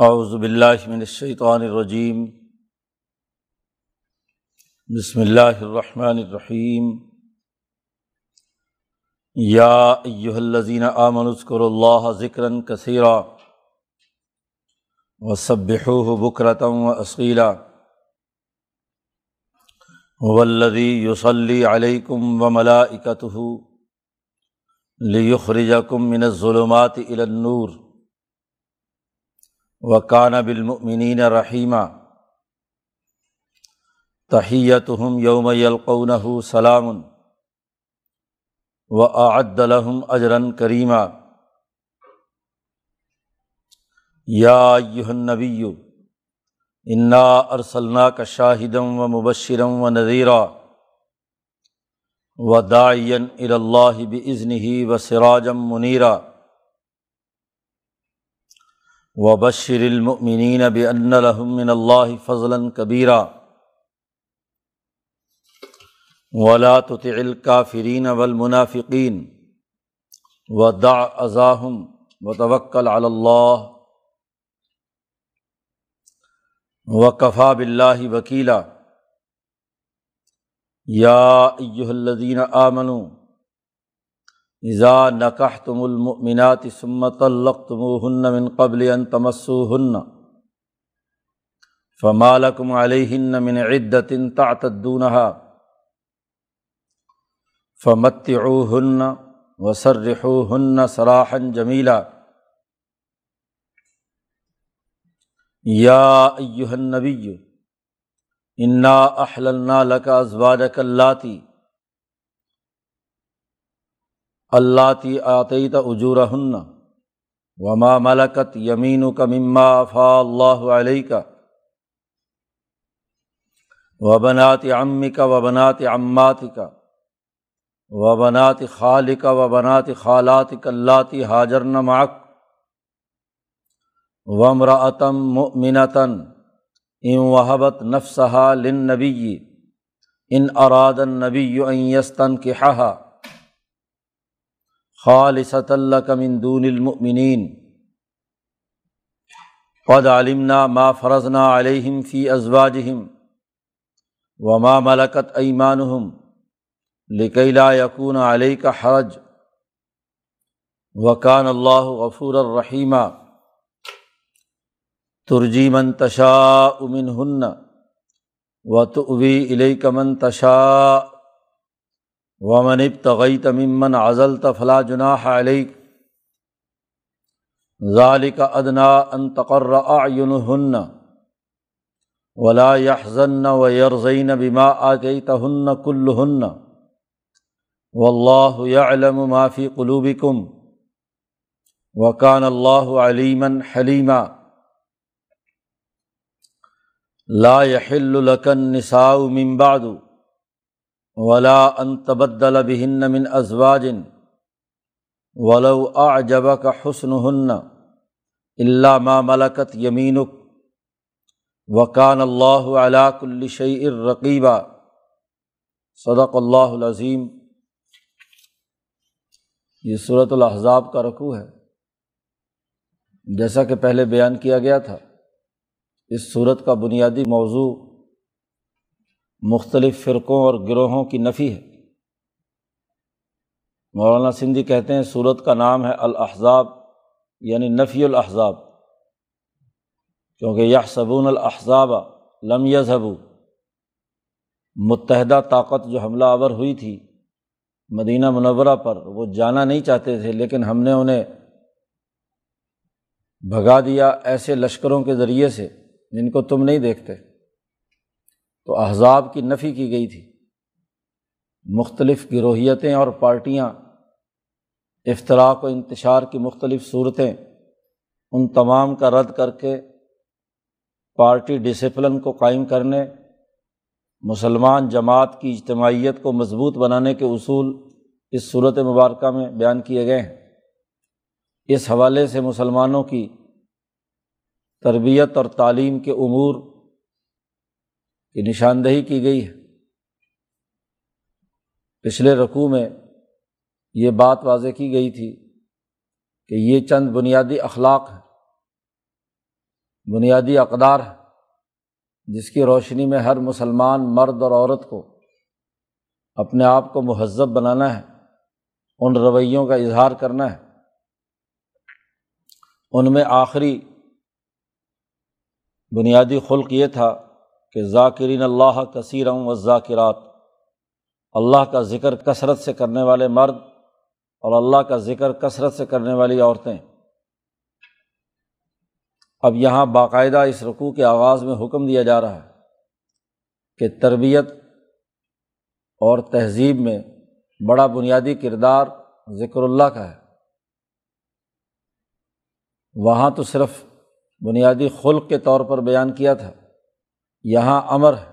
اعوذ باللہ من الشیطان الرجیم بسم اللہ الرحمن الرحیم یا ایہا الذین آمنوا اذکروا اللہ ذکرا کثیرا وسبحوہ بکرتا واصیلا هو الذی یصلی علیکم وملائکتہ لیخرجکم من الظلمات الى النور وکان بالمؤمنین رحیمہ تحیتہم یوم یلقونہ سلام و اعد لهم اجرا کریمہ یا ایہا النبی انا ارسلناک شاہدا و مبشرا و نذیرا و داعیا الی اللہ باذنہ و سراجا منیرا و بشر المؤمنین بان لهم من اللہ فضلا کبیرا ولا تطع الکافرین والمنافقین ودع اذاہم وتوکل علی اللہ وکفا باللہ وکیلا یا ایہا الذین آمنوا اذا نقح تم المنات سمت القتم ہن من قبل ان تمسو ہن فمالکم علیہن من عدت تعتدونها فمتعوهن وسرحوهن سراحا جمیلا یا ایہا النبی انا احللنا لک ازواجک اللاتی اللہ تی آتیت اجور ہن وما ملکت یمین کا مما فا اللہ علیہ کا و بنات کا و بنات امات کا و بنات خال کا و بنات خالات کلاتی حاجر نماک ومراتم مؤمنتاً ان وحبت نفسہا لن نبی ان اراد نبی یستن کہا خالصۃ اللہ کمندون المؤمنین۔ قد علمنا ما فرضنا علیہم فی ازواجہم وما ملکت ایمانہم لکیلا یقون علیہ کا حرج وکان اللہ غفور الرحیمہ ترجی من تشاء منہن و توی الیک من تشاء۔ ومن ابتغیت ممن عزلت فلا جناح علیک ذالک ادنا ان تقر اعینہن ولا يحزن ويرضين بما آتيتهن كلهن والله يعلم ما في قلوبكم وكان الله عليما حليما لا يحل لك النساء من بعد ولا ان تبدل بہن من ازواجن ولو اعجب کا حسن ہن اللہ ما ملکت یمینک وکان اللہ علاق الشع الرقیبہ صدق اللہ العظیم یہ صورت الحضاب کا رقوع ہے۔ جیسا کہ پہلے بیان کیا گیا تھا، اس صورت کا بنیادی موضوع مختلف فرقوں اور گروہوں کی نفی ہے۔ مولانا سندھی کہتے ہیں صورت کا نام ہے الحضاب یعنی نفی الحضاب کیونکہ یہ صبون الحضاب لم یذہبو متحدہ طاقت جو حملہ آور ہوئی تھی مدینہ منورہ پر، وہ جانا نہیں چاہتے تھے، لیکن ہم نے انہیں بھگا دیا ایسے لشکروں کے ذریعے سے جن کو تم نہیں دیکھتے۔ تو احزاب کی نفی کی گئی تھی۔ مختلف گروہیتیں اور پارٹیاں افطراک و انتشار کی مختلف صورتیں، ان تمام کا رد کر کے پارٹی ڈسپلن کو قائم کرنے، مسلمان جماعت کی اجتماعیت کو مضبوط بنانے کے اصول اس صورت مبارکہ میں بیان کیے گئے ہیں۔ اس حوالے سے مسلمانوں کی تربیت اور تعلیم کے امور کی نشاندہی کی گئی ہے۔ پچھلے رقوع میں یہ بات واضح کی گئی تھی کہ یہ چند بنیادی اخلاق ہیں، بنیادی اقدار ہے جس کی روشنی میں ہر مسلمان مرد اور عورت کو اپنے آپ کو مہذب بنانا ہے، ان رویوں کا اظہار کرنا ہے۔ ان میں آخری بنیادی خلق یہ تھا کہ ذاکرین اللہ کثیرم و ذاکرات، اللہ کا ذکر کثرت سے کرنے والے مرد اور اللہ کا ذکر کثرت سے کرنے والی عورتیں۔ اب یہاں باقاعدہ اس رقوع کے آغاز میں حکم دیا جا رہا ہے کہ تربیت اور تہذیب میں بڑا بنیادی کردار ذکر اللہ کا ہے۔ وہاں تو صرف بنیادی خلق کے طور پر بیان کیا تھا۔ یہاں امر ہے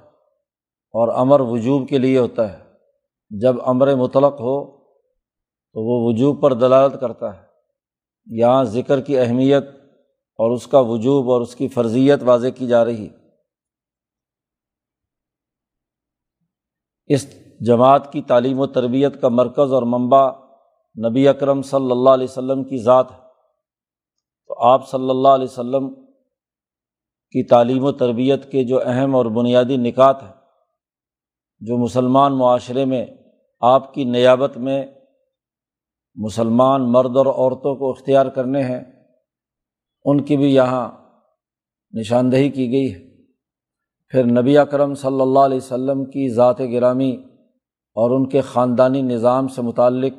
اور امر وجوب کے لیے ہوتا ہے۔ جب امر مطلق ہو تو وہ وجوب پر دلالت کرتا ہے۔ یہاں ذکر کی اہمیت اور اس کا وجوب اور اس کی فرضیت واضح کی جا رہی۔ اس جماعت کی تعلیم و تربیت کا مرکز اور منبع نبی اکرم صلی اللہ علیہ وسلم کی ذات ہے۔ تو آپ صلی اللہ علیہ وسلم کی تعلیم و تربیت کے جو اہم اور بنیادی نکات ہیں، جو مسلمان معاشرے میں آپ کی نیابت میں مسلمان مرد اور عورتوں کو اختیار کرنے ہیں، ان کی بھی یہاں نشاندہی کی گئی ہے۔ پھر نبی اکرم صلی اللہ علیہ وسلم کی ذات گرامی اور ان کے خاندانی نظام سے متعلق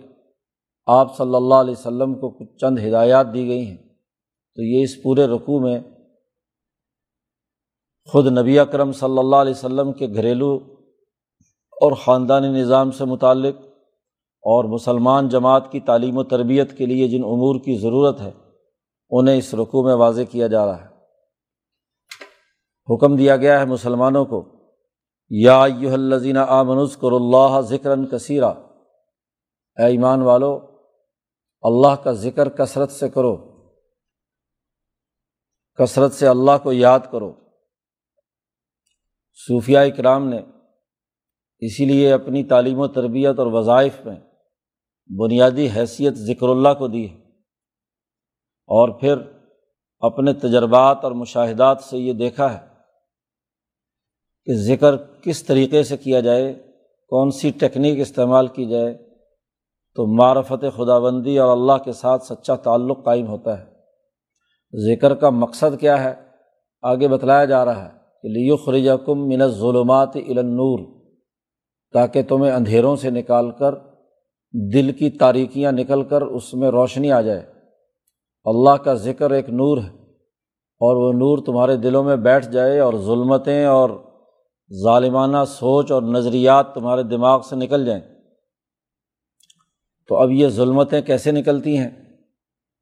آپ صلی اللہ علیہ وسلم کو کچھ چند ہدایات دی گئی ہیں۔ تو یہ اس پورے رقوع میں خود نبی اکرم صلی اللہ علیہ وسلم کے گھریلو اور خاندانی نظام سے متعلق اور مسلمان جماعت کی تعلیم و تربیت کے لیے جن امور کی ضرورت ہے، انہیں اس رقوع میں واضح کیا جا رہا ہے۔ حکم دیا گیا ہے مسلمانوں کو، یا الزین آ کر اللہ ذکر کثیرہ اے ایمان والو، اللہ کا ذکر کثرت سے کرو، کثرت سے اللہ کو یاد کرو۔ صوفیہ اکرام نے اسی لیے اپنی تعلیم و تربیت اور وظائف میں بنیادی حیثیت ذکر اللہ کو دی ہے۔ اور پھر اپنے تجربات اور مشاہدات سے یہ دیکھا ہے کہ ذکر کس طریقے سے کیا جائے، کون سی ٹیکنیک استعمال کی جائے تو معرفت خدا بندی اور اللہ کے ساتھ سچا تعلق قائم ہوتا ہے۔ ذکر کا مقصد کیا ہے؟ آگے بتلایا جا رہا ہے۔ کہ لیو خرجہ کم من ظلمات النور، تاکہ تمہیں اندھیروں سے نکال کر، دل کی تاریکیاں نکل کر اس میں روشنی آ جائے۔ اللہ کا ذکر ایک نور ہے، اور وہ نور تمہارے دلوں میں بیٹھ جائے، اور ظلمتیں اور ظالمانہ سوچ اور نظریات تمہارے دماغ سے نکل جائیں۔ تو اب یہ ظلمتیں کیسے نکلتی ہیں؟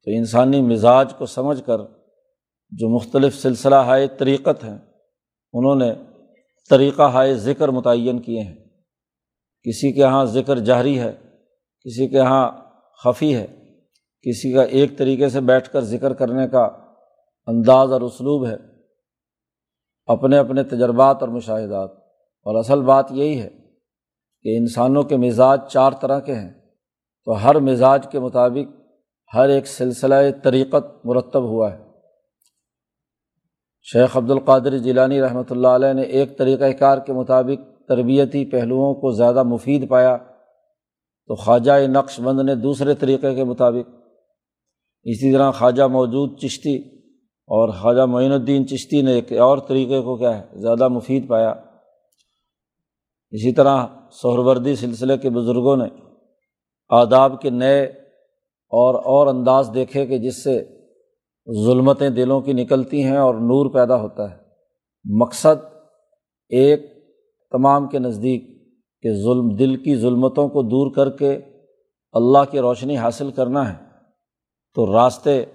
تو انسانی مزاج کو سمجھ کر جو مختلف سلسلہ ہائے طریقت ہیں انہوں نے طریقہ ہائے ذکر متعین کیے ہیں۔ کسی کے یہاں ذکر جاری ہے، کسی کے یہاں خفی ہے، کسی کا ایک طریقے سے بیٹھ کر ذکر کرنے کا انداز اور اسلوب ہے۔ اپنے اپنے تجربات اور مشاہدات۔ اور اصل بات یہی ہے کہ انسانوں کے مزاج چار طرح کے ہیں۔ تو ہر مزاج کے مطابق ہر ایک سلسلہ طریقت مرتب ہوا ہے۔ شیخ عبد القادر جیلانی رحمۃ اللہ علیہ نے ایک طریقۂ کار کے مطابق تربیتی پہلوؤں کو زیادہ مفید پایا تو خواجہ نقش بند نے دوسرے طریقے کے مطابق اسی طرح خواجہ موجود چشتی اور خواجہ معین الدین چشتی نے ایک اور طریقے کو کیا ہے، زیادہ مفید پایا۔ اسی طرح سہروردی سلسلے کے بزرگوں نے آداب کے نئے اور اور انداز دیکھے کہ جس سے ظلمتیں دلوں کی نکلتی ہیں اور نور پیدا ہوتا ہے۔ مقصد ایک تمام کے نزدیک کہ ظلم، دل کی ظلمتوں کو دور کر کے اللہ کی روشنی حاصل کرنا ہے۔ تو راستے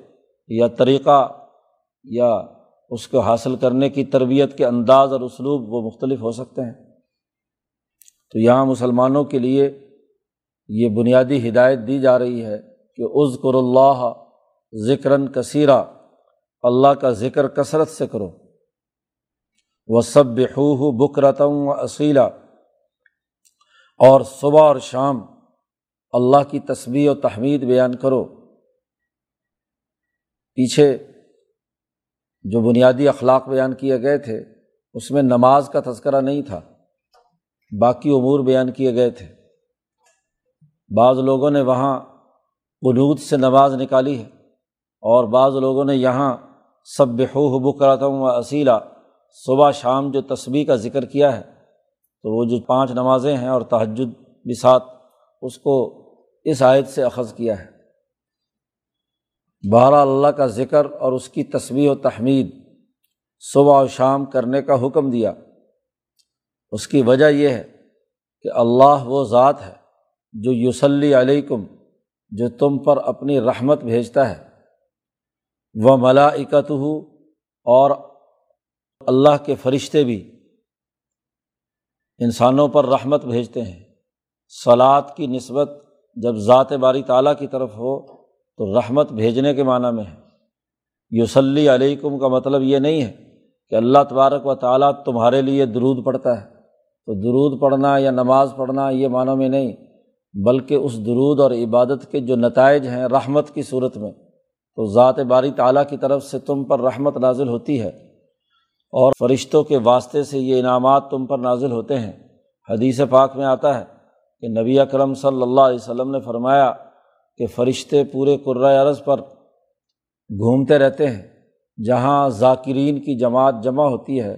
یا طریقہ یا اس کو حاصل کرنے کی تربیت کے انداز اور اسلوب وہ مختلف ہو سکتے ہیں۔ تو یہاں مسلمانوں کے لیے یہ بنیادی ہدایت دی جا رہی ہے کہ عزقر اللہ ذکراً کثیرہ، اللہ کا ذکر کثرت سے کرو۔ وہ سب بحو بکرتم و اصیلا اور صبح اور شام اللہ کی تصویر و تحمید بیان کرو۔ پیچھے جو بنیادی اخلاق بیان کیے گئے تھے، اس میں نماز کا تذکرہ نہیں تھا، باقی امور بیان کیے گئے تھے۔ بعض لوگوں نے وہاں قنوط سے نماز نکالی ہے۔ اور بعض لوگوں نے یہاں سب ہو بکراتا و اصیلا، صبح شام جو تصویر کا ذکر کیا ہے، تو وہ جو پانچ نمازیں ہیں اور تہجد بھی ساتھ اس کو اس آیت سے اخذ کیا ہے۔ بہرا اللہ کا ذکر اور اس کی تصویر و تحمید صبح و شام کرنے کا حکم دیا۔ اس کی وجہ یہ ہے کہ اللہ وہ ذات ہے جو یوسلی علیکم، جو تم پر اپنی رحمت بھیجتا ہے۔ وہ ملاکت ہو اور اللہ کے فرشتے بھی انسانوں پر رحمت بھیجتے ہیں۔ سلاد کی نسبت جب ذات باری تعالیٰ کی طرف ہو تو رحمت بھیجنے کے معنیٰ میں ہے۔ یوسلی علیکم کا مطلب یہ نہیں ہے کہ اللہ تبارک و تعالیٰ تمہارے لیے درود پڑھتا ہے۔ تو درود پڑھنا یا نماز پڑھنا یہ معنوں میں نہیں، بلکہ اس درود اور عبادت کے جو نتائج ہیں رحمت کی صورت میں تو ذات باری تعالیٰ کی طرف سے تم پر رحمت نازل ہوتی ہے اور فرشتوں کے واسطے سے یہ انعامات تم پر نازل ہوتے ہیں۔ حدیث پاک میں آتا ہے کہ نبی اکرم صلی اللہ علیہ وسلم نے فرمایا کہ فرشتے پورے عرض پر گھومتے رہتے ہیں، جہاں ذاکرین کی جماعت جمع ہوتی ہے،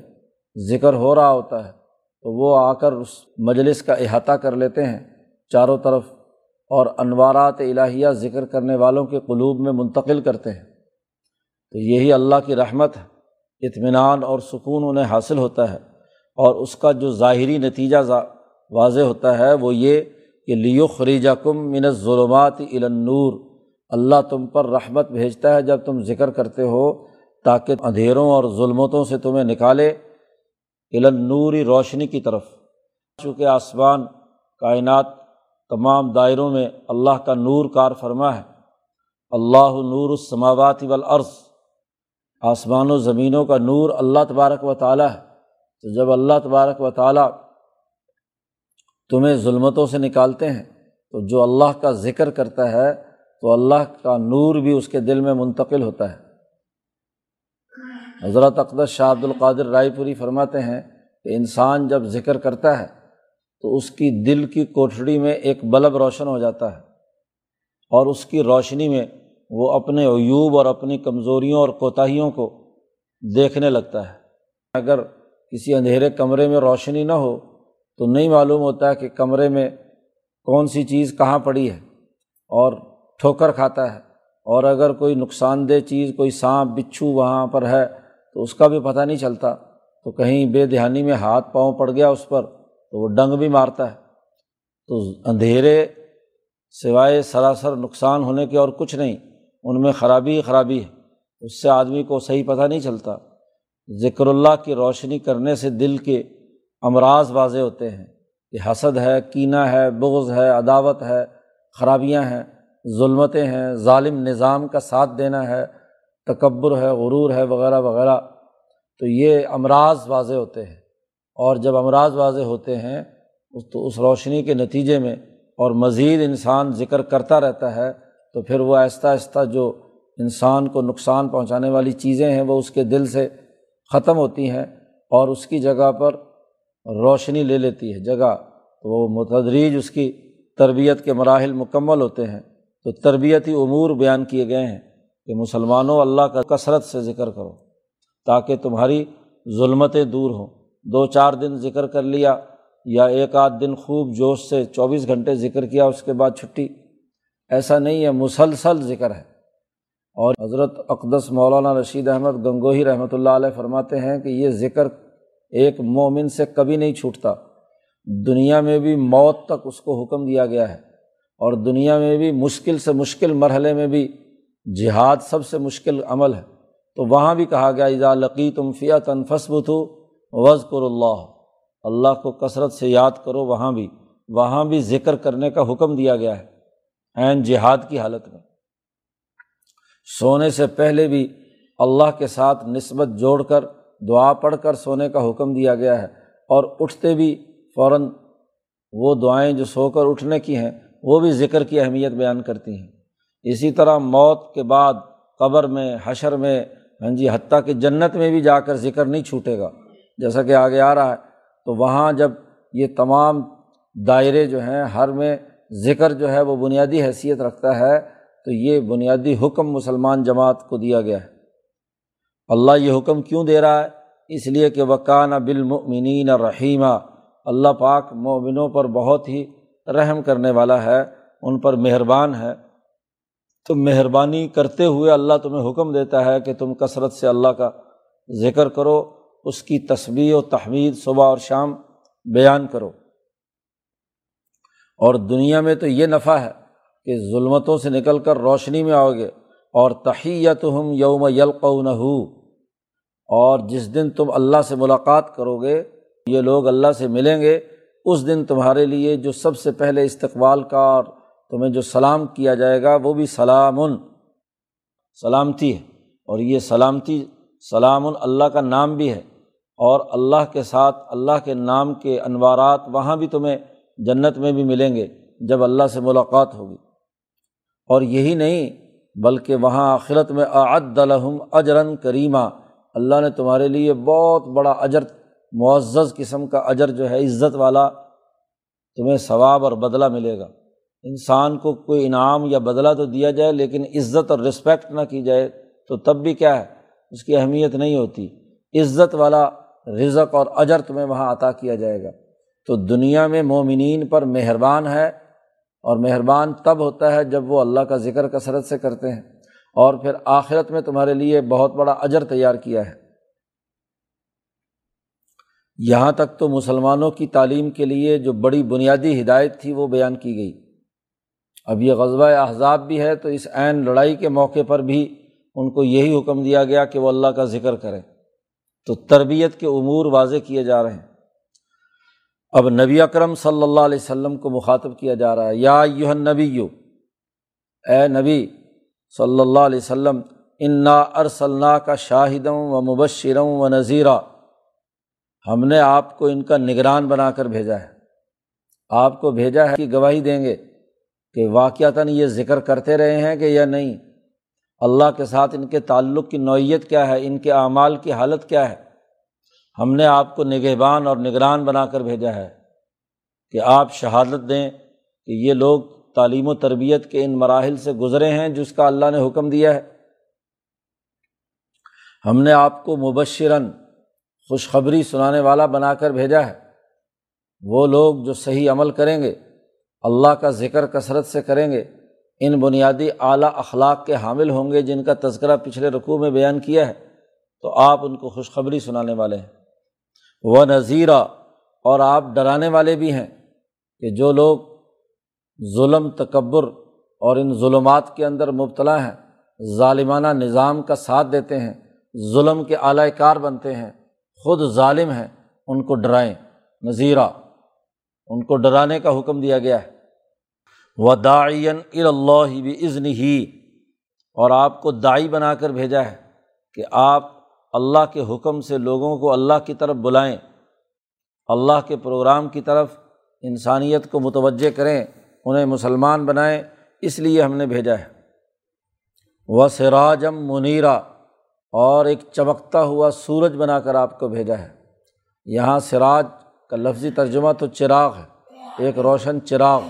ذکر ہو رہا ہوتا ہے، تو وہ آ کر اس مجلس کا احاطہ کر لیتے ہیں۔ چاروں طرف اور انوارات الہیہ ذکر کرنے والوں کے قلوب میں منتقل کرتے ہیں۔ تو یہی اللہ کی رحمت ہے۔ اطمینان اور سکون انہیں حاصل ہوتا ہے۔ اور اس کا جو ظاہری نتیجہ واضح ہوتا ہے وہ یہ کہ لیو خریجہ کم من ظلمات النور۔ اللہ تم پر رحمت بھیجتا ہے جب تم ذکر کرتے ہو تاکہ اندھیروں اور ظلمتوں سے تمہیں نکالے نوری روشنی کی طرف۔ چونکہ آسمان کائنات تمام دائروں میں اللہ کا نور کار فرما ہے۔ اللہ نور السماوات والارض۔ آسمان و زمینوں کا نور اللہ تبارک و تعالیٰ ہے۔ تو جب اللہ تبارک و تعالیٰ تمہیں ظلمتوں سے نکالتے ہیں، تو جو اللہ کا ذکر کرتا ہے، تو اللہ کا نور بھی اس کے دل میں منتقل ہوتا ہے۔ حضرت اقدس شاہ عبد القادر رائے پوری فرماتے ہیں کہ انسان جب ذکر کرتا ہے تو اس کی دل کی کوٹھڑی میں ایک بلب روشن ہو جاتا ہے اور اس کی روشنی میں وہ اپنے عیوب اور اپنی کمزوریوں اور کوتاہیوں کو دیکھنے لگتا ہے۔ اگر کسی اندھیرے کمرے میں روشنی نہ ہو تو نہیں معلوم ہوتا ہے کہ کمرے میں کون سی چیز کہاں پڑی ہے اور ٹھوکر کھاتا ہے۔ اور اگر کوئی نقصان دہ چیز، کوئی سانپ، بچھو وہاں پر ہے تو اس کا بھی پتہ نہیں چلتا۔ تو کہیں بے دہانی میں ہاتھ پاؤں پڑ گیا اس پر۔ تو وہ ڈنگ بھی مارتا ہے۔ تو اندھیرے سوائے سراسر نقصان ہونے کے اور کچھ نہیں، ان میں خرابی ہی خرابی ہے۔ اس سے آدمی کو صحیح پتہ نہیں چلتا۔ ذکر اللہ کی روشنی کرنے سے دل کے امراض واضح ہوتے ہیں کہ حسد ہے، کینہ ہے، بغض ہے، عداوت ہے، خرابیاں ہیں، ظلمتیں ہیں، ظالم نظام کا ساتھ دینا ہے، تکبر ہے، غرور ہے، وغیرہ وغیرہ۔ تو یہ امراض واضح ہوتے ہیں۔ اور جب امراض واضح ہوتے ہیں، اس تو اس روشنی کے نتیجے میں اور مزید انسان ذکر کرتا رہتا ہے، تو پھر وہ آہستہ آہستہ جو انسان کو نقصان پہنچانے والی چیزیں ہیں، وہ اس کے دل سے ختم ہوتی ہیں اور اس کی جگہ پر روشنی لے لیتی ہے جگہ۔ تو وہ متدریج اس کی تربیت کے مراحل مکمل ہوتے ہیں۔ تو تربیتی امور بیان کیے گئے ہیں کہ مسلمانوں، اللہ کا کثرت سے ذکر کرو تاکہ تمہاری ظلمتیں دور ہوں۔ دو چار دن ذکر کر لیا یا ایک آدھ دن خوب جوش سے چوبیس گھنٹے ذکر کیا، اس کے بعد چھٹی۔ ایسا نہیں ہے مسلسل ذکر ہے۔ اور حضرت اقدس مولانا رشید احمد گنگوہی رحمۃ اللہ علیہ فرماتے ہیں کہ یہ ذکر ایک مومن سے کبھی نہیں چھوٹتا۔ دنیا میں بھی موت تک اس کو حکم دیا گیا ہے۔ اور دنیا میں بھی مشکل سے مشکل مرحلے میں بھی جہاد سب سے مشکل عمل ہے۔ تو وہاں بھی کہا گیا، اذا لقی تم فیا تنفسبت ہو وز کر اللہ اللہ کو کثرت سے یاد کرو، وہاں بھی وہاں بھی ذکر کرنے کا حکم دیا گیا ہے۔ عین جہاد کی حالت میں۔ سونے سے پہلے بھی اللہ کے ساتھ نسبت جوڑ کر، دعا پڑھ کر سونے کا حکم دیا گیا ہے۔ اور اٹھتے بھی فوراً وہ دعائیں جو سو کر اٹھنے کی ہیں، وہ بھی ذکر کی اہمیت بیان کرتی ہیں۔ اسی طرح موت کے بعد قبر میں، حشر میں ہاں جی حتیٰ کہ جنت میں بھی جا کر ذکر نہیں چھوٹے گا۔ جیسا کہ آگے آ رہا ہے، تو وہاں جب یہ تمام دائرے جو ہیں، ہر میں ذکر جو ہے، وہ بنیادی حیثیت رکھتا ہے، تو یہ بنیادی حکم مسلمان جماعت کو دیا گیا ہے۔ اللہ یہ حکم کیوں دے رہا ہے؟ اس لیے کہ وکان بالمؤمنین رحیمہ اللہ پاک مومنوں پر بہت ہی رحم کرنے والا ہے، ان پر مہربان ہے۔ تو مہربانی کرتے ہوئے اللہ تمہیں حکم دیتا ہے کہ تم کثرت سے اللہ کا ذکر کرو۔ اس کی تصویر و تحمید صبح اور شام بیان کرو۔ اور دنیا میں تو یہ نفع ہے کہ ظلمتوں سے نکل کر روشنی میں آؤ گے اور تحیت ہم یوم یلقون اور جس دن تم اللہ سے ملاقات کرو گے، یہ لوگ اللہ سے ملیں گے، اس دن تمہارے لیے جو سب سے پہلے استقبال کا اور تمہیں جو سلام کیا جائے گا، وہ بھی سلام سلامتی ہے۔ اور یہ سلامتی سلام اللہ کا نام بھی ہے۔ اور اللہ کے ساتھ، اللہ کے نام کے انوارات وہاں بھی تمہیں جنت میں بھی ملیں گے جب اللہ سے ملاقات ہوگی۔ اور یہی نہیں، بلکہ وہاں آخرت میں اعد الحم اجرن کریمہ۔ اللہ نے تمہارے لیے بہت بڑا اجر، معزز قسم کا اجر جو ہے، عزت والا تمہیں ثواب اور بدلہ ملے گا۔ انسان کو کوئی انعام یا بدلہ تو دیا جائے، لیکن عزت اور رسپیکٹ نہ کی جائے تو تب بھی کیا ہے؟ اس کی اہمیت نہیں ہوتی۔ عزت والا رزق اور اجر تمہیں وہاں عطا کیا جائے گا۔ تو دنیا میں مومنین پر مہربان ہے اور مہربان تب ہوتا ہے جب وہ اللہ کا ذکر کثرت سے کرتے ہیں۔ اور پھر آخرت میں تمہارے لیے بہت بڑا اجر تیار کیا ہے۔ یہاں تک تو مسلمانوں کی تعلیم کے لیے جو بڑی بنیادی ہدایت تھی وہ بیان کی گئی۔ اب یہ غزبۂ احزاب بھی ہے تو اس عین لڑائی کے موقع پر بھی ان کو یہی حکم دیا گیا کہ وہ اللہ کا ذکر کریں۔ تو تربیت کے امور واضح کیے جا رہے ہیں۔ اب نبی اکرم صلی اللہ علیہ وسلم کو مخاطب کیا جا رہا ہے، یا یو نبی یو اے نبی صلی اللہ علیہ وسلم، انا ارسلنا کا شاہدم و مبشرم و نذیرہ ہم نے آپ کو ان کا نگران بنا کر بھیجا ہے۔ آپ کو بھیجا ہے کہ گواہی دیں گے کہ واقعتاً یہ ذکر کرتے رہے ہیں کہ یا نہیں۔ اللہ کے ساتھ ان کے تعلق کی نوعیت کیا ہے؟ ان کے اعمال کی حالت کیا ہے؟ ہم نے آپ کو نگہبان اور نگران بنا کر بھیجا ہے کہ آپ شہادت دیں کہ یہ لوگ تعلیم و تربیت کے ان مراحل سے گزرے ہیں جس کا اللہ نے حکم دیا ہے۔ ہم نے آپ کو مبشرن خوشخبری سنانے والا بنا کر بھیجا ہے۔ وہ لوگ جو صحیح عمل کریں گے، اللہ کا ذکر کثرت سے کریں گے۔ ان بنیادی اعلیٰ اخلاق کے حامل ہوں گے جن کا تذکرہ پچھلے رقوع میں بیان کیا ہے، تو آپ ان کو خوشخبری سنانے والے ہیں۔ وہ نذیرہ اور آپ ڈرانے والے بھی ہیں کہ جو لوگ ظلم، تکبر اور ان ظلمات کے اندر مبتلا ہیں، ظالمانہ نظام کا ساتھ دیتے ہیں، ظلم کے اعلی کار بنتے ہیں، خود ظالم ہیں، ان کو ڈرائیں۔ نذیرہ، ان کو ڈرانے کا حکم دیا گیا ہے۔ و داعین اللہ بھی عزن ہی اور آپ کو دائی بنا کر بھیجا ہے کہ آپ اللہ کے حکم سے لوگوں کو اللہ کی طرف بلائیں، اللہ کے پروگرام کی طرف انسانیت کو متوجہ کریں، انہیں مسلمان بنائیں، اس لیے ہم نے بھیجا ہے۔ وہ سراجم منیرا، اور ایک چمکتا ہوا سورج بنا کر آپ کو بھیجا ہے۔ یہاں سراج کا لفظی ترجمہ تو چراغ ہے، ایک روشن چراغ۔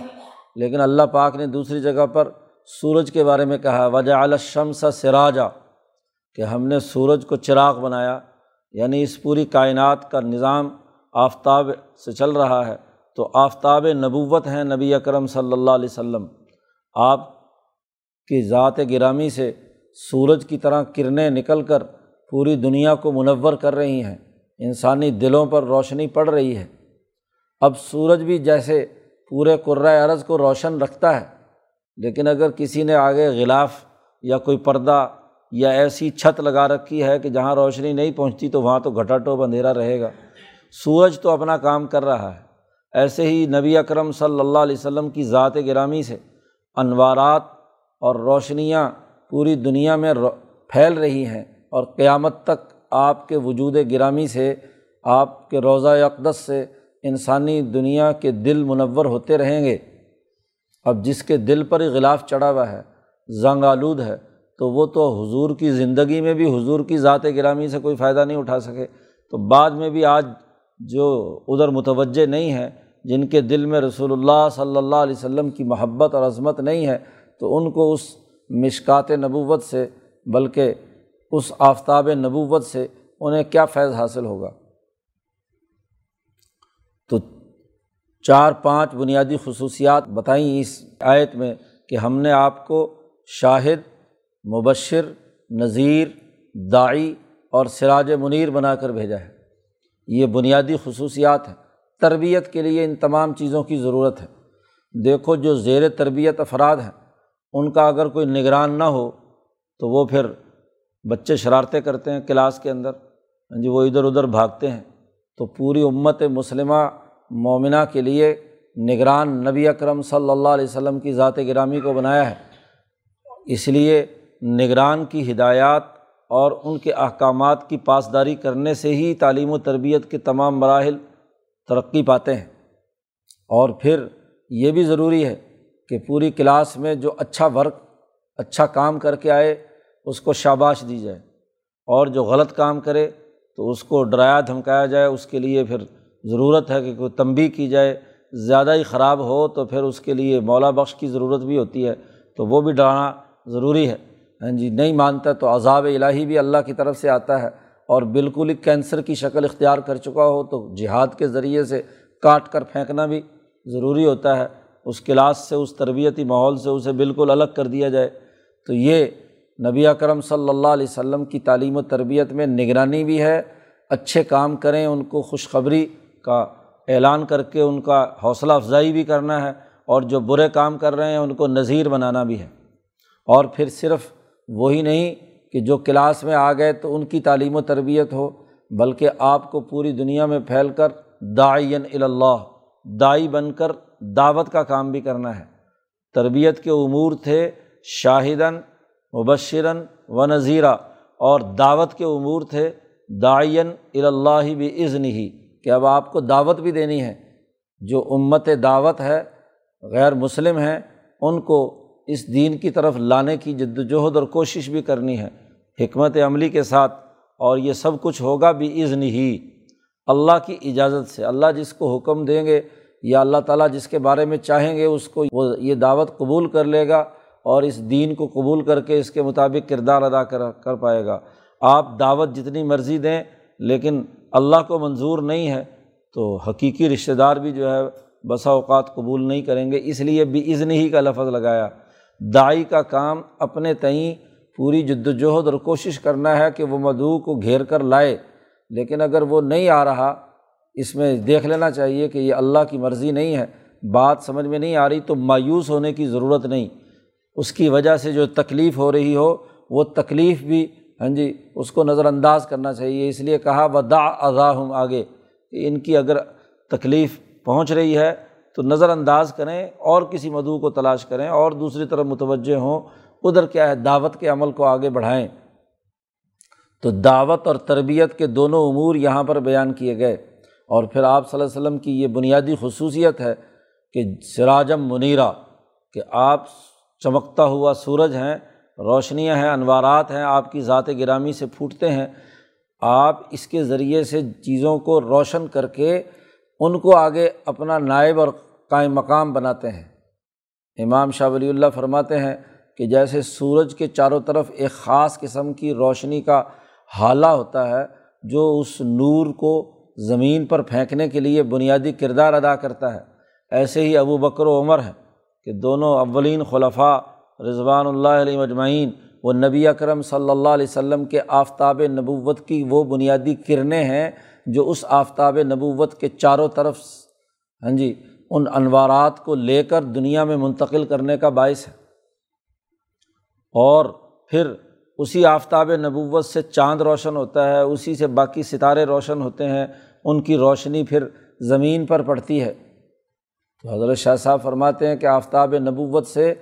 لیکن اللہ پاک نے دوسری جگہ پر سورج کے بارے میں کہا وجہ علشم سا سراجا کہ ہم نے سورج کو چراغ بنایا یعنی اس پوری کائنات کا نظام آفتاب سے چل رہا ہے۔ تو آفتاب نبوت ہیں نبی اکرم صلی اللہ علیہ و سلم آپ کی ذات گرامی سے سورج کی طرح کرنیں نکل کر پوری دنیا کو منور کر رہی ہیں۔ انسانی دلوں پر روشنی پڑ رہی ہے۔ اب سورج بھی جیسے پورے قرۂۂ عرض کو روشن رکھتا ہے۔ لیکن اگر کسی نے آگے غلاف یا کوئی پردہ یا ایسی چھت لگا رکھی ہے کہ جہاں روشنی نہیں پہنچتی تو وہاں تو گھٹا ٹوپ اندھیرا رہے گا۔ سورج تو اپنا کام کر رہا ہے۔ ایسے ہی نبی اکرم صلی اللہ علیہ وسلم کی ذات گرامی سے انوارات اور روشنیاں پوری دنیا میں پھیل رہی ہیں اور قیامت تک آپ کے وجود گرامی سے، آپ کے روضہ اقدس سے انسانی دنیا کے دل منور ہوتے رہیں گے۔ اب جس کے دل پر ہی غلاف چڑھا ہوا ہے زنگ آلود ہے، تو وہ تو حضور کی زندگی میں بھی حضور کی ذات گرامی سے کوئی فائدہ نہیں اٹھا سکے۔ تو بعد میں بھی آج جو ادھر متوجہ نہیں ہیں، جن کے دل میں رسول اللہ صلی اللہ علیہ وسلم کی محبت اور عظمت نہیں ہے، تو ان کو اس مشکات نبوت سے، بلکہ اس آفتاب نبوت سے انہیں کیا فیض حاصل ہوگا؟ چار پانچ بنیادی خصوصیات بتائیں اس آیت میں کہ ہم نے آپ کو شاہد، مبشر، نذیر، داعی اور سراج منیر بنا کر بھیجا ہے۔ یہ بنیادی خصوصیات ہیں۔ تربیت کے لیے ان تمام چیزوں کی ضرورت ہے۔ دیکھو جو زیر تربیت افراد ہیں، ان کا اگر کوئی نگران نہ ہو تو وہ پھر بچے شرارتیں کرتے ہیں کلاس کے اندر۔ ہاں جی وہ ادھر ادھر بھاگتے ہیں۔ تو پوری امت مسلمہ مومنہ کے لیے نگران نبی اکرم صلی اللہ علیہ وسلم کی ذات گرامی کو بنایا ہے۔ اس لیے نگران کی ہدایات اور ان کے احکامات کی پاسداری کرنے سے ہی تعلیم و تربیت کے تمام مراحل ترقی پاتے ہیں۔ اور پھر یہ بھی ضروری ہے کہ پوری کلاس میں جو اچھا ورک اچھا کام کر کے آئے، اس کو شاباش دی جائے۔ اور جو غلط کام کرے تو اس کو ڈرایا دھمکایا جائے، اس کے لیے پھر ضرورت ہے کہ کوئی تنبی کی جائے، زیادہ ہی خراب ہو تو پھر اس کے لیے مولا بخش کی ضرورت بھی ہوتی ہے، تو وہ بھی ڈرانا ضروری ہے۔ ہاں جی نہیں مانتا تو عذاب الہی بھی اللہ کی طرف سے آتا ہے اور بالکل ہی کینسر کی شکل اختیار کر چکا ہو تو جہاد کے ذریعے سے کاٹ کر پھینکنا بھی ضروری ہوتا ہے۔ اس کلاس سے، اس تربیتی ماحول سے اسے بالکل الگ کر دیا جائے۔ تو یہ نبی اکرم صلی اللہ علیہ وسلم کی تعلیم و تربیت میں نگرانی بھی ہے۔ اچھے کام کریں، ان کو خوشخبری کا اعلان کر کے ان کا حوصلہ افزائی بھی کرنا ہے اور جو برے کام کر رہے ہیں ان کو نظیر بنانا بھی ہے۔ اور پھر صرف وہی نہیں کہ جو کلاس میں آ گئے تو ان کی تعلیم و تربیت ہو، بلکہ آپ کو پوری دنیا میں پھیل کر دائین اللہ دائی بن کر دعوت کا کام بھی کرنا ہے۔ تربیت کے امور تھے شاہدن مبشرن و نذیرہ اور دعوت کے امور تھے دائین اللہ بھی عزن ہی کہ اب آپ کو دعوت بھی دینی ہے۔ جو امت دعوت ہے، غیر مسلم ہیں، ان کو اس دین کی طرف لانے کی جد وجہد اور کوشش بھی کرنی ہے۔ حکمت عملی کے ساتھ اور یہ سب کچھ ہوگا بھی عزن ہی۔ اللہ کی اجازت سے، اللہ جس کو حکم دیں گے یا اللہ تعالیٰ جس کے بارے میں چاہیں گے، اس کو وہ یہ دعوت قبول کر لے گا اور اس دین کو قبول کر کے اس کے مطابق کردار ادا کر کر پائے گا۔ آپ دعوت جتنی مرضی دیں، لیکن اللہ کو منظور نہیں ہے تو حقیقی رشتہ دار بھی جو ہے بسا اوقات قبول نہیں کریں گے، اس لیے بھی عزن ہی کا لفظ لگایا۔ دائی کا کام اپنے تئیں پوری جد وجہد اور کوشش کرنا ہے کہ وہ مدعو کو گھیر کر لائے۔ لیکن اگر وہ نہیں آ رہا، اس میں دیکھ لینا چاہیے کہ یہ اللہ کی مرضی نہیں ہے۔ بات سمجھ میں نہیں آ رہی تو مایوس ہونے کی ضرورت نہیں۔ اس کی وجہ سے جو تکلیف ہو رہی ہو، وہ تکلیف بھی ہاں جی اس کو نظر انداز کرنا چاہیے۔ اس لیے کہا و دا اضا ہوں آگے کہ ان کی اگر تکلیف پہنچ رہی ہے تو نظر انداز کریں، اور کسی مدعو کو تلاش کریں، اور دوسری طرف متوجہ ہوں، ادھر کیا ہے، دعوت کے عمل کو آگے بڑھائیں۔ تو دعوت اور تربیت کے دونوں امور یہاں پر بیان کیے گئے۔ اور پھر آپ صلی اللہ علیہ وسلم کی یہ بنیادی خصوصیت ہے کہ سراجم منیرا کہ آپ چمکتا ہوا سورج ہیں روشنیاں ہیں، انوارات ہیں، آپ کی ذات گرامی سے پھوٹتے ہیں۔ آپ اس کے ذریعے سے چیزوں کو روشن کر کے ان کو آگے اپنا نائب اور قائم مقام بناتے ہیں۔ امام شاہ ولی اللہ فرماتے ہیں کہ جیسے سورج کے چاروں طرف ایک خاص قسم کی روشنی کا حالہ ہوتا ہے، جو اس نور کو زمین پر پھینکنے کے لیے بنیادی کردار ادا کرتا ہے۔ ایسے ہی ابو بکر و عمر ہیں کہ دونوں اولین خلفاء رضوان اللہ علیہ مجمعین وہ نبی اکرم صلی اللہ علیہ وسلم کے آفتاب نبوت کی وہ بنیادی کرنیں ہیں جو اس آفتاب نبوت کے چاروں طرف ہاں جی ان انوارات کو لے کر دنیا میں منتقل کرنے کا باعث ہے۔ اور پھر اسی آفتاب نبوت سے چاند روشن ہوتا ہے، اسی سے باقی ستارے روشن ہوتے ہیں، ان کی روشنی پھر زمین پر پڑتی ہے۔ تو حضرت شاہ صاحب فرماتے ہیں کہ آفتاب نبوت سے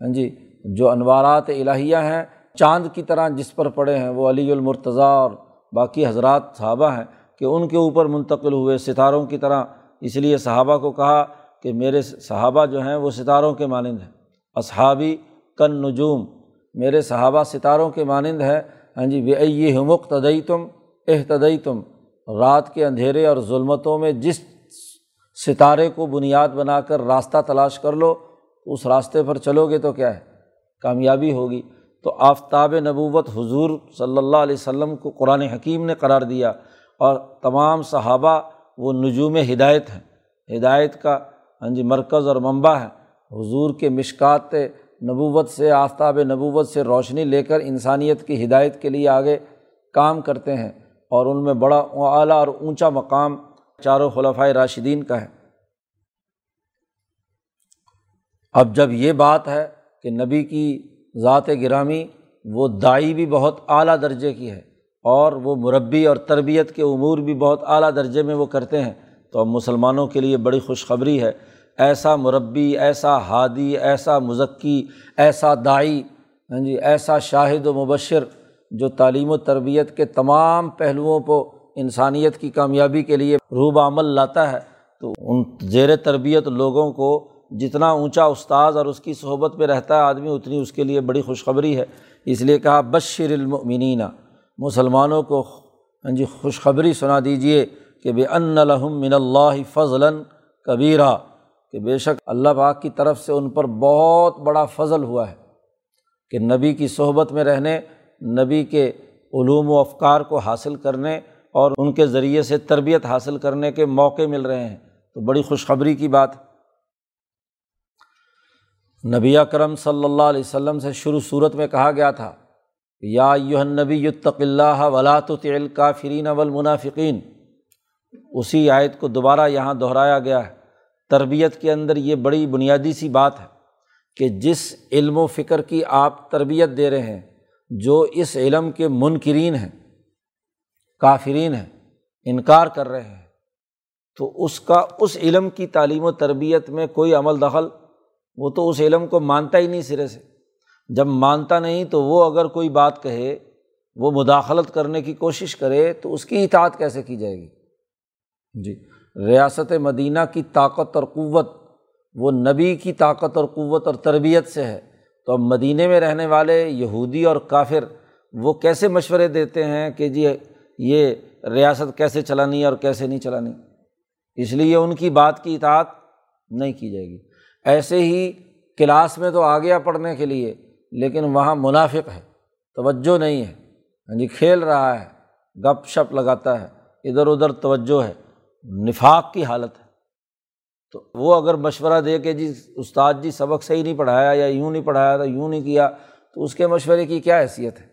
ہاں جی جو انوارات الہیہ ہیں، چاند کی طرح جس پر پڑے ہیں، وہ علی المرتضیٰ اور باقی حضرات صحابہ ہیں کہ ان کے اوپر منتقل ہوئے ستاروں کی طرح۔ اس لیے صحابہ کو کہا کہ میرے صحابہ جو ہیں، وہ ستاروں کے مانند ہیں۔ اصحابی کن نجوم میرے صحابہ ستاروں کے مانند ہے ہاں جی یہ مقتدئی تم احتدئی تم رات کے اندھیرے اور ظلمتوں میں جس ستارے کو بنیاد بنا کر راستہ تلاش کر لو اس راستے پر چلو گے تو کیا ہے؟ کامیابی ہوگی۔ تو آفتاب نبوت حضور صلی اللہ علیہ وسلم کو قرآن حکیم نے قرار دیا اور تمام صحابہ وہ نجوم ہدایت ہیں۔ ہدایت کا ہاں جی مرکز اور منبع ہے حضور کے مشکات نبوت سے، آفتاب نبوت سے روشنی لے کر انسانیت کی ہدایت کے لیے آگے کام کرتے ہیں اور ان میں بڑا اعلیٰ اور اونچا مقام چاروں خلفۂ راشدین کا ہے۔ اب جب یہ بات ہے کہ نبی کی ذات گرامی وہ دائی بھی بہت اعلیٰ درجے کی ہے اور وہ مربی اور تربیت کے امور بھی بہت اعلیٰ درجے میں وہ کرتے ہیں، تو اب مسلمانوں کے لیے بڑی خوشخبری ہے۔ ایسا مربی، ایسا ہادی، ایسا مذکی ایسا دائی ہاں جی ایسا شاہد و مبشر جو تعلیم و تربیت کے تمام پہلوؤں کو انسانیت کی کامیابی کے لیے روب عمل لاتا ہے، تو ان زیر تربیت لوگوں کو جتنا اونچا استاذ اور اس کی صحبت میں رہتا ہے آدمی، اتنی اس کے لیے بڑی خوشخبری ہے۔ اس لیے کہا، بشر المؤمنین، مسلمانوں کو ہاں جی خوشخبری سنا دیجیے کہ بے ان الحم من اللہ فضلاً کبیرہ، کہ بے شک اللہ پاک کی طرف سے ان پر بہت بڑا فضل ہوا ہے کہ نبی کی صحبت میں رہنے، نبی کے علوم و افکار کو حاصل کرنے اور ان کے ذریعے سے تربیت حاصل کرنے کے موقع مل رہے ہیں۔ تو بڑی خوشخبری کی بات نبی کرم صلی اللہ علیہ وسلم سے شروع صورت میں کہا گیا تھا یا یوہن نبی یتق اللہ ولاۃ تل کافرین اسی آیت کو دوبارہ یہاں دہرایا گیا ہے۔ تربیت کے اندر یہ بڑی بنیادی سی بات ہے کہ جس علم و فکر کی آپ تربیت دے رہے ہیں، جو اس علم کے منکرین ہیں، کافرین ہیں، انکار کر رہے ہیں، تو اس کا، اس علم کی تعلیم و تربیت میں کوئی عمل دخل وہ تو اس علم کو مانتا ہی نہیں سرے سے۔ جب مانتا نہیں تو وہ اگر کوئی بات کہے، وہ مداخلت کرنے کی کوشش کرے تو اس کی اطاعت کیسے کی جائے گی؟ جی ریاست مدینہ کی طاقت اور قوت، وہ نبی کی طاقت اور قوت اور تربیت سے ہے۔ تو اب مدینہ میں رہنے والے یہودی اور کافر وہ کیسے مشورے دیتے ہیں کہ جی یہ ریاست کیسے چلانی اور کیسے نہیں چلانی؟ اس لیے ان کی بات کی اطاعت نہیں کی جائے گی۔ ایسے ہی کلاس میں تو آ گیا پڑھنے کے لیے، لیکن وہاں منافق ہے، توجہ نہیں ہے۔ ہاں جی کھیل رہا ہے، گپ شپ لگاتا ہے، ادھر ادھر توجہ ہے، نفاق کی حالت ہے۔ تو وہ اگر مشورہ دے کہ جی استاد جی سبق صحیح نہیں پڑھایا یا یوں نہیں پڑھایا تھا یوں نہیں کیا، تو اس کے مشورے کی کیا حیثیت ہے؟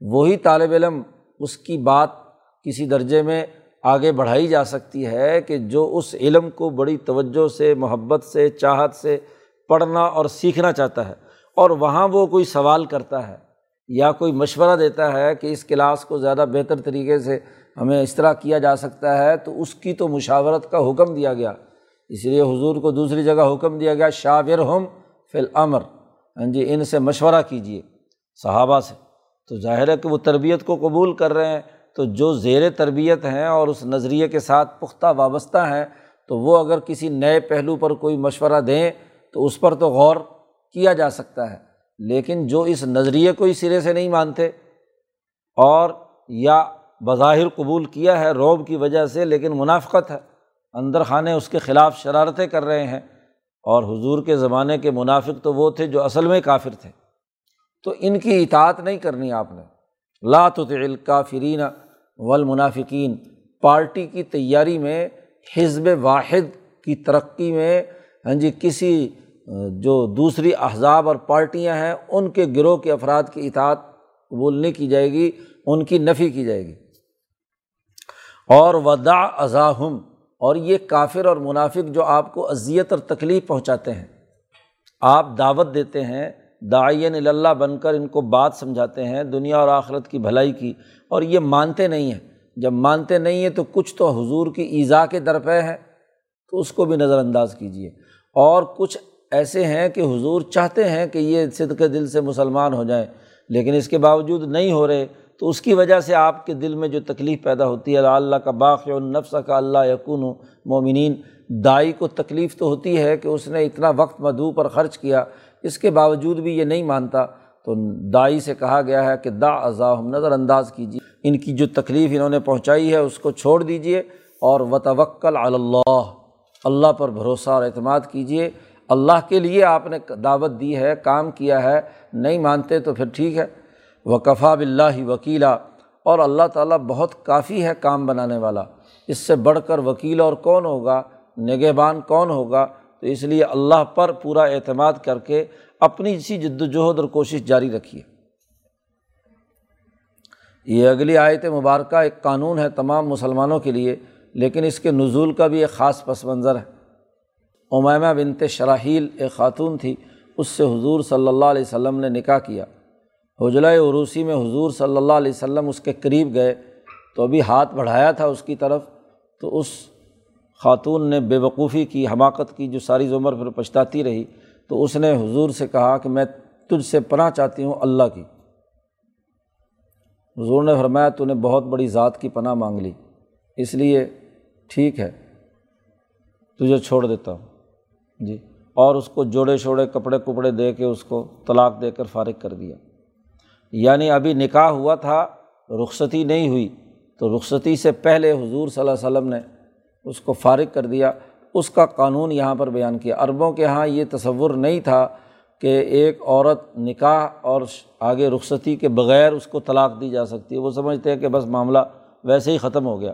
وہی طالب علم اس کی بات کسی درجے میں آگے بڑھائی جا سکتی ہے کہ جو اس علم کو بڑی توجہ سے، محبت سے، چاہت سے پڑھنا اور سیکھنا چاہتا ہے اور وہاں وہ کوئی سوال کرتا ہے یا کوئی مشورہ دیتا ہے کہ اس کلاس کو زیادہ بہتر طریقے سے ہمیں اس طرح کیا جا سکتا ہے، تو اس کی تو مشاورت کا حکم دیا گیا۔ اس لیے حضور کو دوسری جگہ حکم دیا گیا شاور ہم فی الامر۔ ہاں جی ان سے مشورہ کیجیے صحابہ سے۔ تو ظاہر ہے کہ وہ تربیت کو قبول کر رہے ہیں۔ تو جو زیر تربیت ہیں اور اس نظریے کے ساتھ پختہ وابستہ ہیں، تو وہ اگر کسی نئے پہلو پر کوئی مشورہ دیں، تو اس پر تو غور کیا جا سکتا ہے۔ لیکن جو اس نظریے کو ہی سرے سے نہیں مانتے، اور یا بظاہر قبول کیا ہے روب کی وجہ سے، لیکن منافقت ہے، اندر خانے اس کے خلاف شرارتیں کر رہے ہیں۔ اور حضور کے زمانے کے منافق تو وہ تھے جو اصل میں کافر تھے۔ تو ان کی اطاعت نہیں کرنی آپ نے۔ لات الکافرین والمنافقین۔ پارٹی کی تیاری میں، حزب واحد کی ترقی میں ہاں جی کسی، جو دوسری احزاب اور پارٹیاں ہیں، ان کے گروہ کے افراد کی اطاعت قبول نہیں کی جائے گی، ان کی نفی کی جائے گی۔ اور ودا ازاہم اور یہ کافر اور منافق جو آپ کو اذیت اور تکلیف پہنچاتے ہیں، آپ دعوت دیتے ہیں دائین اللہ بن کر ان کو بات سمجھاتے ہیں، دنیا اور آخرت کی بھلائی کی، اور یہ مانتے نہیں ہیں۔ جب مانتے نہیں ہیں تو کچھ تو حضور کی ایزا کے درپے ہے تو اس کو بھی نظر انداز کیجیے اور کچھ ایسے ہیں کہ حضور چاہتے ہیں کہ یہ صدق دل سے مسلمان ہو جائیں، لیکن اس کے باوجود نہیں ہو رہے۔ تو اس کی وجہ سے آپ کے دل میں جو تکلیف پیدا ہوتی ہے اللہ کا باق النفس کا اللہ یقون مومنین، دائی کو تکلیف تو ہوتی ہے کہ اس نے اتنا وقت مدعو پر خرچ کیا اس کے باوجود بھی یہ نہیں مانتا، تو دائی سے کہا گیا ہے کہ دا ہم نظر انداز کیجیے۔ ان کی جو تکلیف انہوں نے پہنچائی ہے، اس کو چھوڑ دیجیے۔ اور وتوکل اللہ اللہ پر بھروسہ اور اعتماد کیجیے۔ اللہ کے لیے آپ نے دعوت دی ہے، کام کیا ہے، نہیں مانتے تو پھر ٹھیک ہے۔ وقفا بلّہ وکیلا، اور اللہ تعالیٰ بہت کافی ہے کام بنانے والا۔ اس سے بڑھ کر وکیل اور کون ہوگا؟ نگہبان کون ہوگا؟ تو اس لیے اللہ پر پورا اعتماد کر کے اپنی اسی جد وجہد اور کوشش جاری رکھیے۔ یہ اگلی آیت مبارکہ ایک قانون ہے تمام مسلمانوں کے لیے، لیکن اس کے نزول کا بھی ایک خاص پس منظر ہے۔ امیمہ بنت شراحیل ایک خاتون تھی، اس سے حضور صلی اللہ علیہ وسلم نے نکاح کیا۔ حجلہ عروسی میں حضور صلی اللہ علیہ وسلم اس کے قریب گئے، تو ابھی ہاتھ بڑھایا تھا اس کی طرف، تو اس خاتون نے بے وقوفی کی، حماقت کی جو ساری عمر پھر پچھتاتی رہی، تو اس نے حضور سے کہا کہ میں تجھ سے پناہ چاہتی ہوں اللہ کی۔ حضور نے فرمایا، تو نے بہت بڑی ذات کی پناہ مانگ لی، اس لیے ٹھیک ہے، تجھے چھوڑ دیتا ہوں۔ جی اور اس کو جوڑے شوڑے کپڑے کپڑے دے کے اس کو طلاق دے کر فارغ کر دیا۔ یعنی ابھی نکاح ہوا تھا، رخصتی نہیں ہوئی، تو رخصتی سے پہلے حضور صلی اللہ علیہ وسلم نے اس کو فارغ کر دیا۔ اس کا قانون یہاں پر بیان کیا۔ عربوں کے یہاں یہ تصور نہیں تھا کہ ایک عورت نکاح اور آگے رخصتی کے بغیر اس کو طلاق دی جا سکتی ہے۔ وہ سمجھتے ہیں کہ بس معاملہ ویسے ہی ختم ہو گیا۔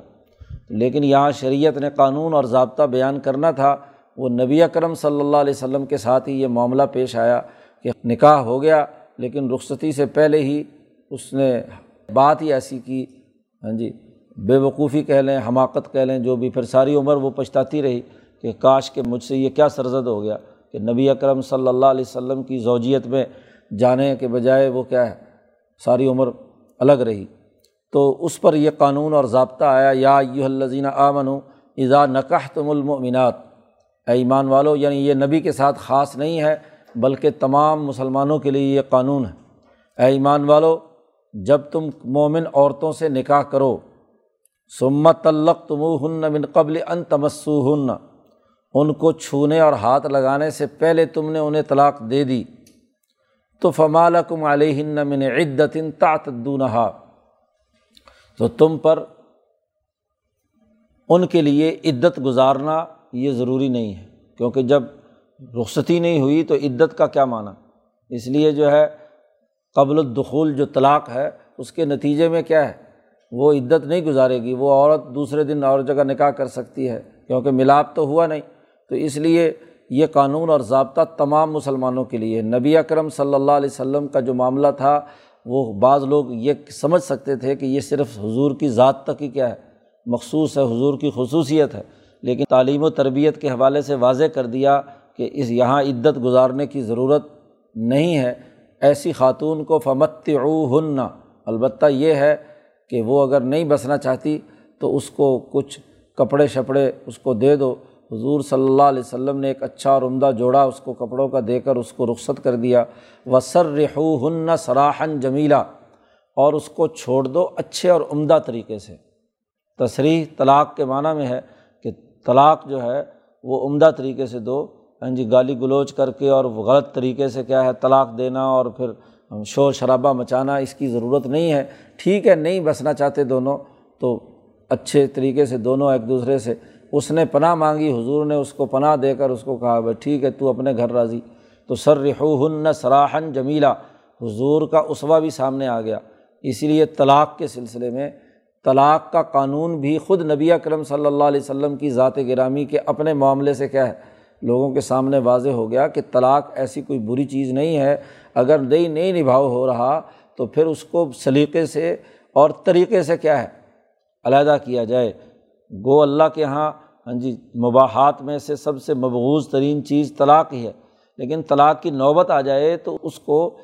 لیکن یہاں شریعت نے قانون اور ضابطہ بیان کرنا تھا۔ وہ نبی اکرم صلی اللہ علیہ وسلم کے ساتھ ہی یہ معاملہ پیش آیا کہ نکاح ہو گیا، لیکن رخصتی سے پہلے ہی اس نے بات ہی ایسی کی۔ ہاں جی۔ بے وقوفی کہہ لیں، حماقت کہہ لیں، جو بھی، پھر ساری عمر وہ پچھتاتی رہی کہ کاش کہ مجھ سے یہ کیا سرزد ہو گیا کہ نبی اکرم صلی اللہ علیہ وسلم کی زوجیت میں جانے کے بجائے وہ کیا ہے، ساری عمر الگ رہی۔ تو اس پر یہ قانون اور ضابطہ آیا، یا یو الزین آمن اذا نقح تم المنات اے ایمان والو یعنی یہ نبی کے ساتھ خاص نہیں ہے، بلکہ تمام مسلمانوں کے لیے یہ قانون ہے۔ اے ایمان والو، جب تم مومن عورتوں سے نکاح کرو سمت تلق تم ہن من قبل ان تمسو ہن ان کو چھونے اور ہاتھ لگانے سے پہلے تم نے انہیں طلاق دے دی۔ تو فمالکم علیہ من عدت تعتدونہا۔ تو تم پر ان کے لیے عدت گزارنا یہ ضروری نہیں ہے، کیونکہ جب رخصتی نہیں ہوئی تو عدت کا کیا معنی؟ اس لیے جو ہے قبل الدخول جو طلاق ہے، اس کے نتیجے میں کیا ہے؟ وہ عدت نہیں گزارے گی، وہ عورت دوسرے دن اور جگہ نکاح کر سکتی ہے، کیونکہ ملاپ تو ہوا نہیں۔ تو اس لیے یہ قانون اور ضابطہ تمام مسلمانوں کے لیے نبی اکرم صلی اللہ علیہ وسلم کا جو معاملہ تھا، وہ بعض لوگ یہ سمجھ سکتے تھے کہ یہ صرف حضور کی ذات تک ہی کیا ہے، مخصوص ہے، حضور کی خصوصیت ہے۔ لیکن تعلیم و تربیت کے حوالے سے واضح کر دیا کہ اس یہاں عدت گزارنے کی ضرورت نہیں ہے۔ ایسی خاتون کو فمت ہن البتہ یہ ہے کہ وہ اگر نہیں بسنا چاہتی تو اس کو کچھ کپڑے شپڑے اس کو دے دو۔ حضور صلی اللہ علیہ وسلم نے ایک اچھا اور عمدہ جوڑا اس کو کپڑوں کا دے کر اس کو رخصت کر دیا۔ وسر رحو ہن سراہن جمیلا اور اس کو چھوڑ دو اچھے اور عمدہ طریقے سے۔ تصریح طلاق کے معنیٰ میں ہے کہ طلاق جو ہے وہ عمدہ طریقے سے دو۔ ہاں جی گالی گلوچ کر کے اور غلط طریقے سے کیا ہے، طلاق دینا اور پھر شور شرابہ مچانا اس کی ضرورت نہیں ہے۔ ٹھیک ہے، نہیں بسنا چاہتے دونوں، تو اچھے طریقے سے دونوں ایک دوسرے سے۔ اس نے پناہ مانگی، حضور نے اس کو پناہ دے کر اس کو کہا بھائی ٹھیک ہے، تو اپنے گھر راضی۔ تو سر ہن سراہن جمیلا۔ حضور کا اسوا بھی سامنے آ گیا۔ اسی لیے طلاق کے سلسلے میں طلاق کا قانون بھی خود نبی اکرم صلی اللہ علیہ وسلم کی ذات گرامی کے اپنے معاملے سے کیا ہے۔ لوگوں کے سامنے واضح ہو گیا کہ طلاق ایسی کوئی بری چیز نہیں ہے۔ اگر نہیں نہیں نبھاؤ ہو رہا تو پھر اس کو سلیقے سے اور طریقے سے کیا ہے؟ علیحدہ کیا جائے۔ گو اللہ کے یہاں ہاں جی مباحات میں سے سب سے مبغوض ترین چیز طلاق ہی ہے۔ لیکن طلاق کی نوبت آ جائے تو اس کو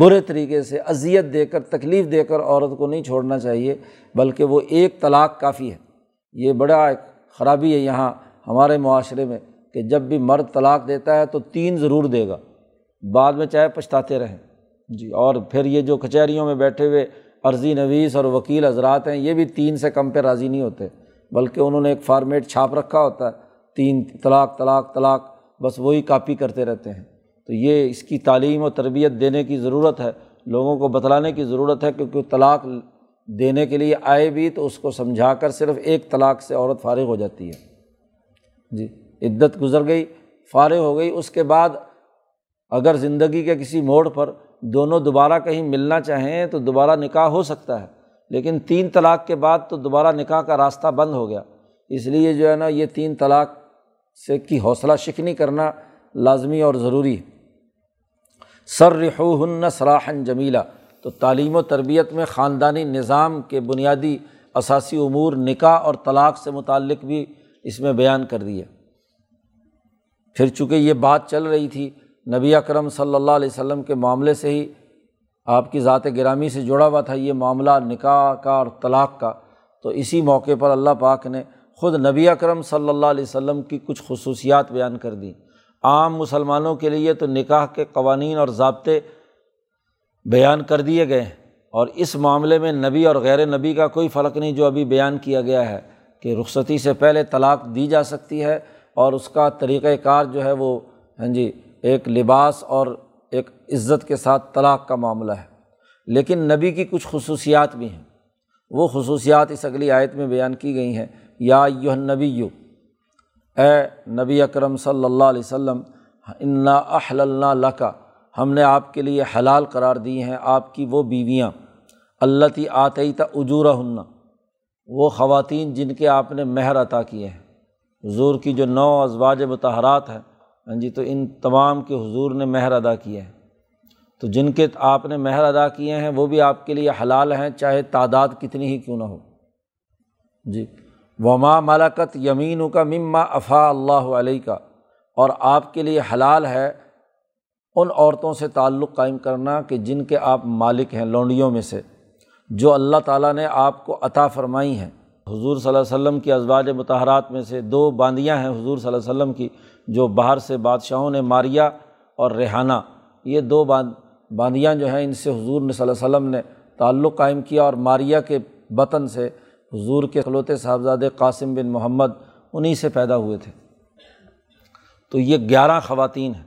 برے طریقے سے اذیت دے کر، تکلیف دے کر عورت کو نہیں چھوڑنا چاہیے، بلکہ وہ ایک طلاق کافی ہے۔ یہ بڑا ایک خرابی ہے یہاں ہمارے معاشرے میں کہ جب بھی مرد طلاق دیتا ہے تو تین ضرور دے گا۔ بعد میں چاہے پچھتاتے رہیں۔ جی۔ اور پھر یہ جو کچہریوں میں بیٹھے ہوئے عرضی نویس اور وکیل حضرات ہیں یہ بھی تین سے کم پہ راضی نہیں ہوتے بلکہ انہوں نے ایک فارمیٹ چھاپ رکھا ہوتا ہے تین طلاق طلاق طلاق بس وہی کاپی کرتے رہتے ہیں۔ تو یہ اس کی تعلیم و تربیت دینے کی ضرورت ہے لوگوں کو بتلانے کی ضرورت ہے کیونکہ طلاق دینے کے لیے آئے بھی تو اس کو سمجھا کر صرف ایک طلاق سے عورت فارغ ہو جاتی ہے۔ جی عدت گزر گئی فارغ ہو گئی اس کے بعد اگر زندگی کے کسی موڑ پر دونوں دوبارہ کہیں ملنا چاہیں تو دوبارہ نکاح ہو سکتا ہے، لیکن تین طلاق کے بعد تو دوبارہ نکاح کا راستہ بند ہو گیا۔ اس لیے جو ہے نا، یہ تین طلاق سے کی حوصلہ شکنی کرنا لازمی اور ضروری ہے۔ سر رحو سراہن جمیلا تو تعلیم و تربیت میں خاندانی نظام کے بنیادی اثاثی امور نکاح اور طلاق سے متعلق بھی اس میں بیان کر دیا پھر چونکہ یہ بات چل رہی تھی نبی اکرم صلی اللہ علیہ وسلم کے معاملے سے ہی آپ کی ذات گرامی سے جڑا ہوا تھا یہ معاملہ نکاح کا اور طلاق کا۔ تو اسی موقع پر اللہ پاک نے خود نبی اکرم صلی اللہ علیہ وسلم کی کچھ خصوصیات بیان کر دیں۔ عام مسلمانوں کے لیے تو نکاح کے قوانین اور ضابطے بیان کر دیے گئے ہیں اور اس معاملے میں نبی اور غیر نبی کا کوئی فرق نہیں جو ابھی بیان کیا گیا ہے کہ رخصتی سے پہلے طلاق دی جا سکتی ہے اور اس کا طریقۂ کار جو ہے وہ ہاں جی ایک لباس اور ایک عزت کے ساتھ طلاق کا معاملہ ہے۔ لیکن نبی کی کچھ خصوصیات بھی ہیں۔ وہ خصوصیات اس اگلی آیت میں بیان کی گئی ہیں۔ یا یو نبی یو اے نبی اکرم صلی اللہ علیہ وسلم، انا احل اللہ لکا ہم نے آپ کے لیے حلال قرار دی ہیں، آپ کی وہ بیویاں اللہ تی آتی تا ہننا وہ خواتین جن کے آپ نے مہر عطا کیے ہیں۔ حضور کی جو نو ازواج متحرات ہیں ہاں جی تو ان تمام کے حضور نے مہر ادا کیے ہیں تو جن کے آپ نے مہر ادا کیے ہیں، وہ بھی آپ کے لیے حلال ہیں، چاہے تعداد کتنی ہی کیوں نہ ہو۔ جی وما ملکت یمین کا مما افا اللہ علیہ کا اور آپ کے لیے حلال ہے ان عورتوں سے تعلق قائم کرنا کہ جن کے آپ مالک ہیں لونڈیوں میں سے، جو اللہ تعالیٰ نے آپ کو عطا فرمائی ہیں۔ حضور صلی اللہ علیہ وسلم کی ازواج متحرات میں سے دو باندیاں ہیں حضور صلی اللہ علیہ وسلم کی، جو باہر سے بادشاہوں نے ماریا اور ریحانہ۔ یہ دو باندیاں جو ہیں، ان سے حضور نے صلی اللہ علیہ وسلم نے تعلق قائم کیا اور ماریا کے بطن سے حضور کے خلوت صاحبزاد قاسم بن محمد انہیں سے پیدا ہوئے تھے۔ تو یہ گیارہ خواتین ہیں۔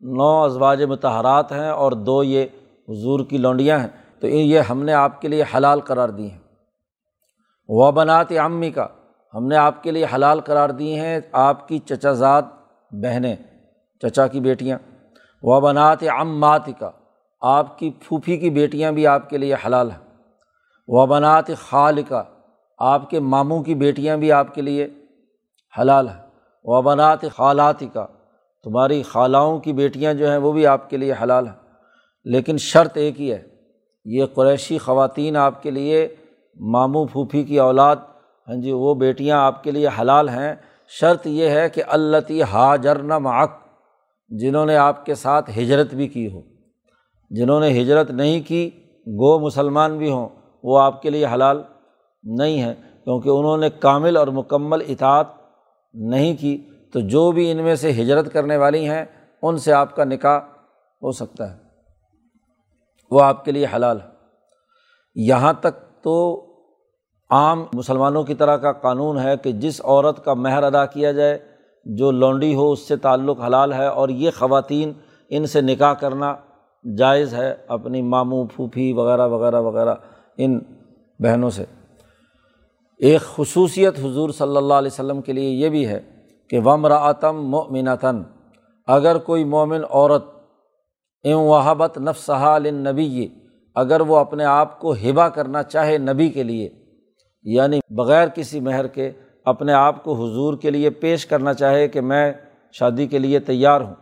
نو ازواج متحرات ہیں اور دو یہ حضور کی لونڈیاں ہیں۔ تو یہ ہم نے آپ کے لیے حلال قرار دی ہیں۔ و بنات عمی کا ہم نے آپ کے لیے حلال قرار دی ہیں آپ کی چچا زاد بہنیں، چچا کی بیٹیاں۔ و بنات امات کا آپ کی پھوپھی کی بیٹیاں بھی آپ کے لیے حلال ہیں۔ و بنات خال کا آپ کے ماموں کی بیٹیاں بھی آپ کے لیے حلال ہیں۔ و بنات خالات کا تمہاری خالاؤں کی بیٹیاں جو ہیں وہ بھی آپ کے لیے حلال ہیں۔ لیکن شرط ایک ہی ہے، یہ قریشی خواتین آپ کے لیے ماموں پھوپھی کی اولاد ہاں جی وہ بیٹیاں آپ کے لیے حلال ہیں۔ شرط یہ ہے کہ اللہ حاجر نہ معق جنہوں نے آپ کے ساتھ ہجرت بھی کی ہو۔ جنہوں نے ہجرت نہیں کی گو مسلمان بھی ہوں، وہ آپ کے لیے حلال نہیں ہیں۔ کیونکہ انہوں نے کامل اور مکمل اطاعت نہیں کی، تو جو بھی ان میں سے ہجرت کرنے والی ہیں، ان سے آپ کا نکاح ہو سکتا ہے۔ وہ آپ کے لیے حلال ہے یہاں تک تو عام مسلمانوں کی طرح کا قانون ہے کہ جس عورت کا مہر ادا کیا جائے، جو لونڈی ہو، اس سے تعلق حلال ہے اور یہ خواتین ان سے نکاح کرنا جائز ہے اپنی ماموں، پھوپھی وغیرہ وغیرہ وغیرہ ان بہنوں سے۔ ایک خصوصیت حضور صلی اللہ علیہ وسلم کے لیے یہ بھی ہے کہ ومراعتم مومنتاً اگر کوئی مومن عورت ام وہابت نفسہ النبی اگر وہ اپنے آپ کو ہبا کرنا چاہے نبی کے لیے یعنی بغیر کسی مہر کے اپنے آپ کو حضور کے لیے پیش کرنا چاہے کہ میں شادی کے لیے تیار ہوں۔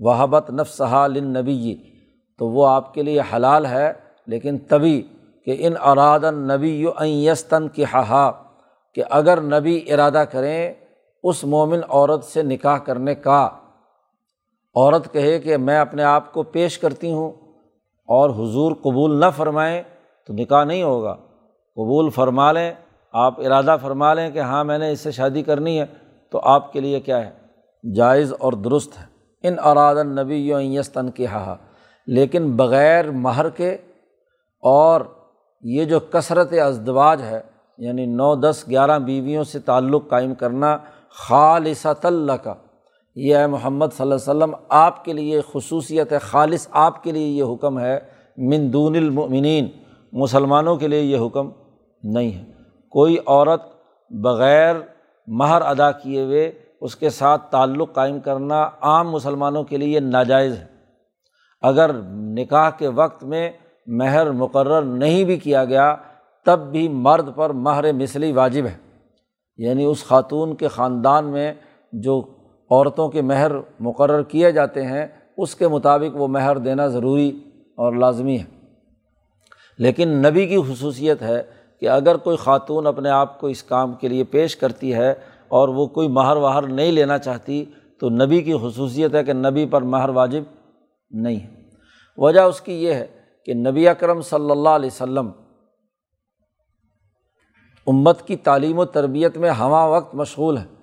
وہابت نفسہ نبی تو وہ آپ کے لیے حلال ہے، لیکن تبھی کہ ان اراد نبی یو یستن کی ہا کہ اگر نبی ارادہ کریں، اس مومن عورت سے نکاح کرنے کا۔ عورت کہے کہ میں اپنے آپ کو پیش کرتی ہوں اور حضور قبول نہ فرمائیں تو نکاح نہیں ہوگا۔ قبول فرما لیں، آپ ارادہ فرما لیں کہ ہاں میں نے اس سے شادی کرنی ہے، تو آپ کے لیے کیا ہے؟ جائز اور درست ہے۔ ان اراد نبی یستن کے ہا لیکن بغیر مہر کے اور یہ جو کثرت ازدواج ہے یعنی نو، دس، گیارہ بیویوں سے تعلق قائم کرنا خالصۃ اللہ کا یہ ہے محمد صلی اللہ علیہ وسلم، آپ کے لیے خصوصیت ہے خالص، آپ کے لیے یہ حکم ہے، من دون المؤمنین، مسلمانوں کے لیے یہ حکم نہیں ہے۔ کوئی عورت بغیر مہر ادا کیے ہوئے اس کے ساتھ تعلق قائم کرنا عام مسلمانوں کے لیے ناجائز ہے۔ اگر نکاح کے وقت میں مہر مقرر نہیں بھی کیا گیا، تب بھی مرد پر مہر مثلی واجب ہے۔ یعنی اس خاتون کے خاندان میں جو عورتوں کے مہر مقرر کیے جاتے ہیں، اس کے مطابق وہ مہر دینا ضروری اور لازمی ہے۔ لیکن نبی کی خصوصیت ہے کہ اگر کوئی خاتون اپنے آپ کو اس کام کے لیے پیش کرتی ہے اور وہ کوئی مہر وہر نہیں لینا چاہتی، تو نبی کی خصوصیت ہے کہ نبی پر مہر واجب نہیں ہے۔ وجہ اس کی یہ ہے کہ نبی اکرم صلی اللہ علیہ وسلم امت کی تعلیم و تربیت میں ہمہ وقت مشغول ہے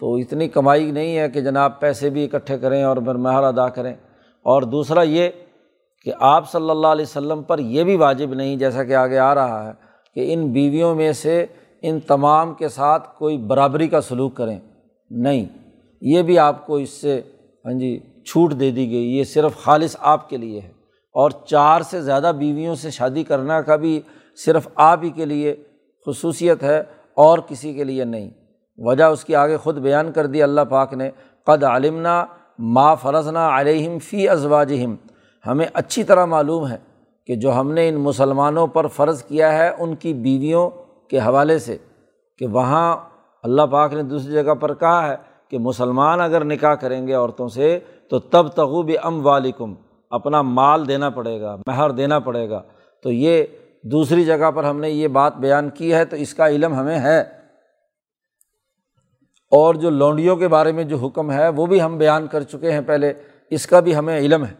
تو اتنی کمائی نہیں ہے کہ جناب پیسے بھی اکٹھے کریں اور پھر مہر ادا کریں۔ اور دوسرا یہ کہ آپ صلی اللہ علیہ وسلم پر یہ بھی واجب نہیں، جیسا کہ آگے آ رہا ہے، کہ ان بیویوں میں سے ان تمام کے ساتھ کوئی برابری کا سلوک کریں۔ نہیں، یہ بھی آپ کو اس سے ہاں جی چھوٹ دے دی گئی۔ یہ صرف خالص آپ کے لیے ہے۔ اور چار سے زیادہ بیویوں سے شادی کرنا کا بھی صرف آپ ہی کے لیے خصوصیت ہے اور کسی کے لیے نہیں۔ وجہ اس کی آگے خود بیان کر دی اللہ پاک نے، قد علمنا ما فرضنا علیہم فی ازواجہم ہمیں اچھی طرح معلوم ہے کہ جو ہم نے ان مسلمانوں پر فرض کیا ہے ان کی بیویوں کے حوالے سے، کہ وہاں اللہ پاک نے دوسری جگہ پر کہا ہے کہ مسلمان اگر نکاح کریں گے عورتوں سے تو تب تغوب ام والکم اپنا مال دینا پڑے گا، مہر دینا پڑے گا۔ تو یہ دوسری جگہ پر ہم نے یہ بات بیان کی ہے، تو اس کا علم ہمیں ہے۔ اور جو لونڈیوں کے بارے میں جو حکم ہے، وہ بھی ہم بیان کر چکے ہیں پہلے۔ اس کا بھی ہمیں علم ہے۔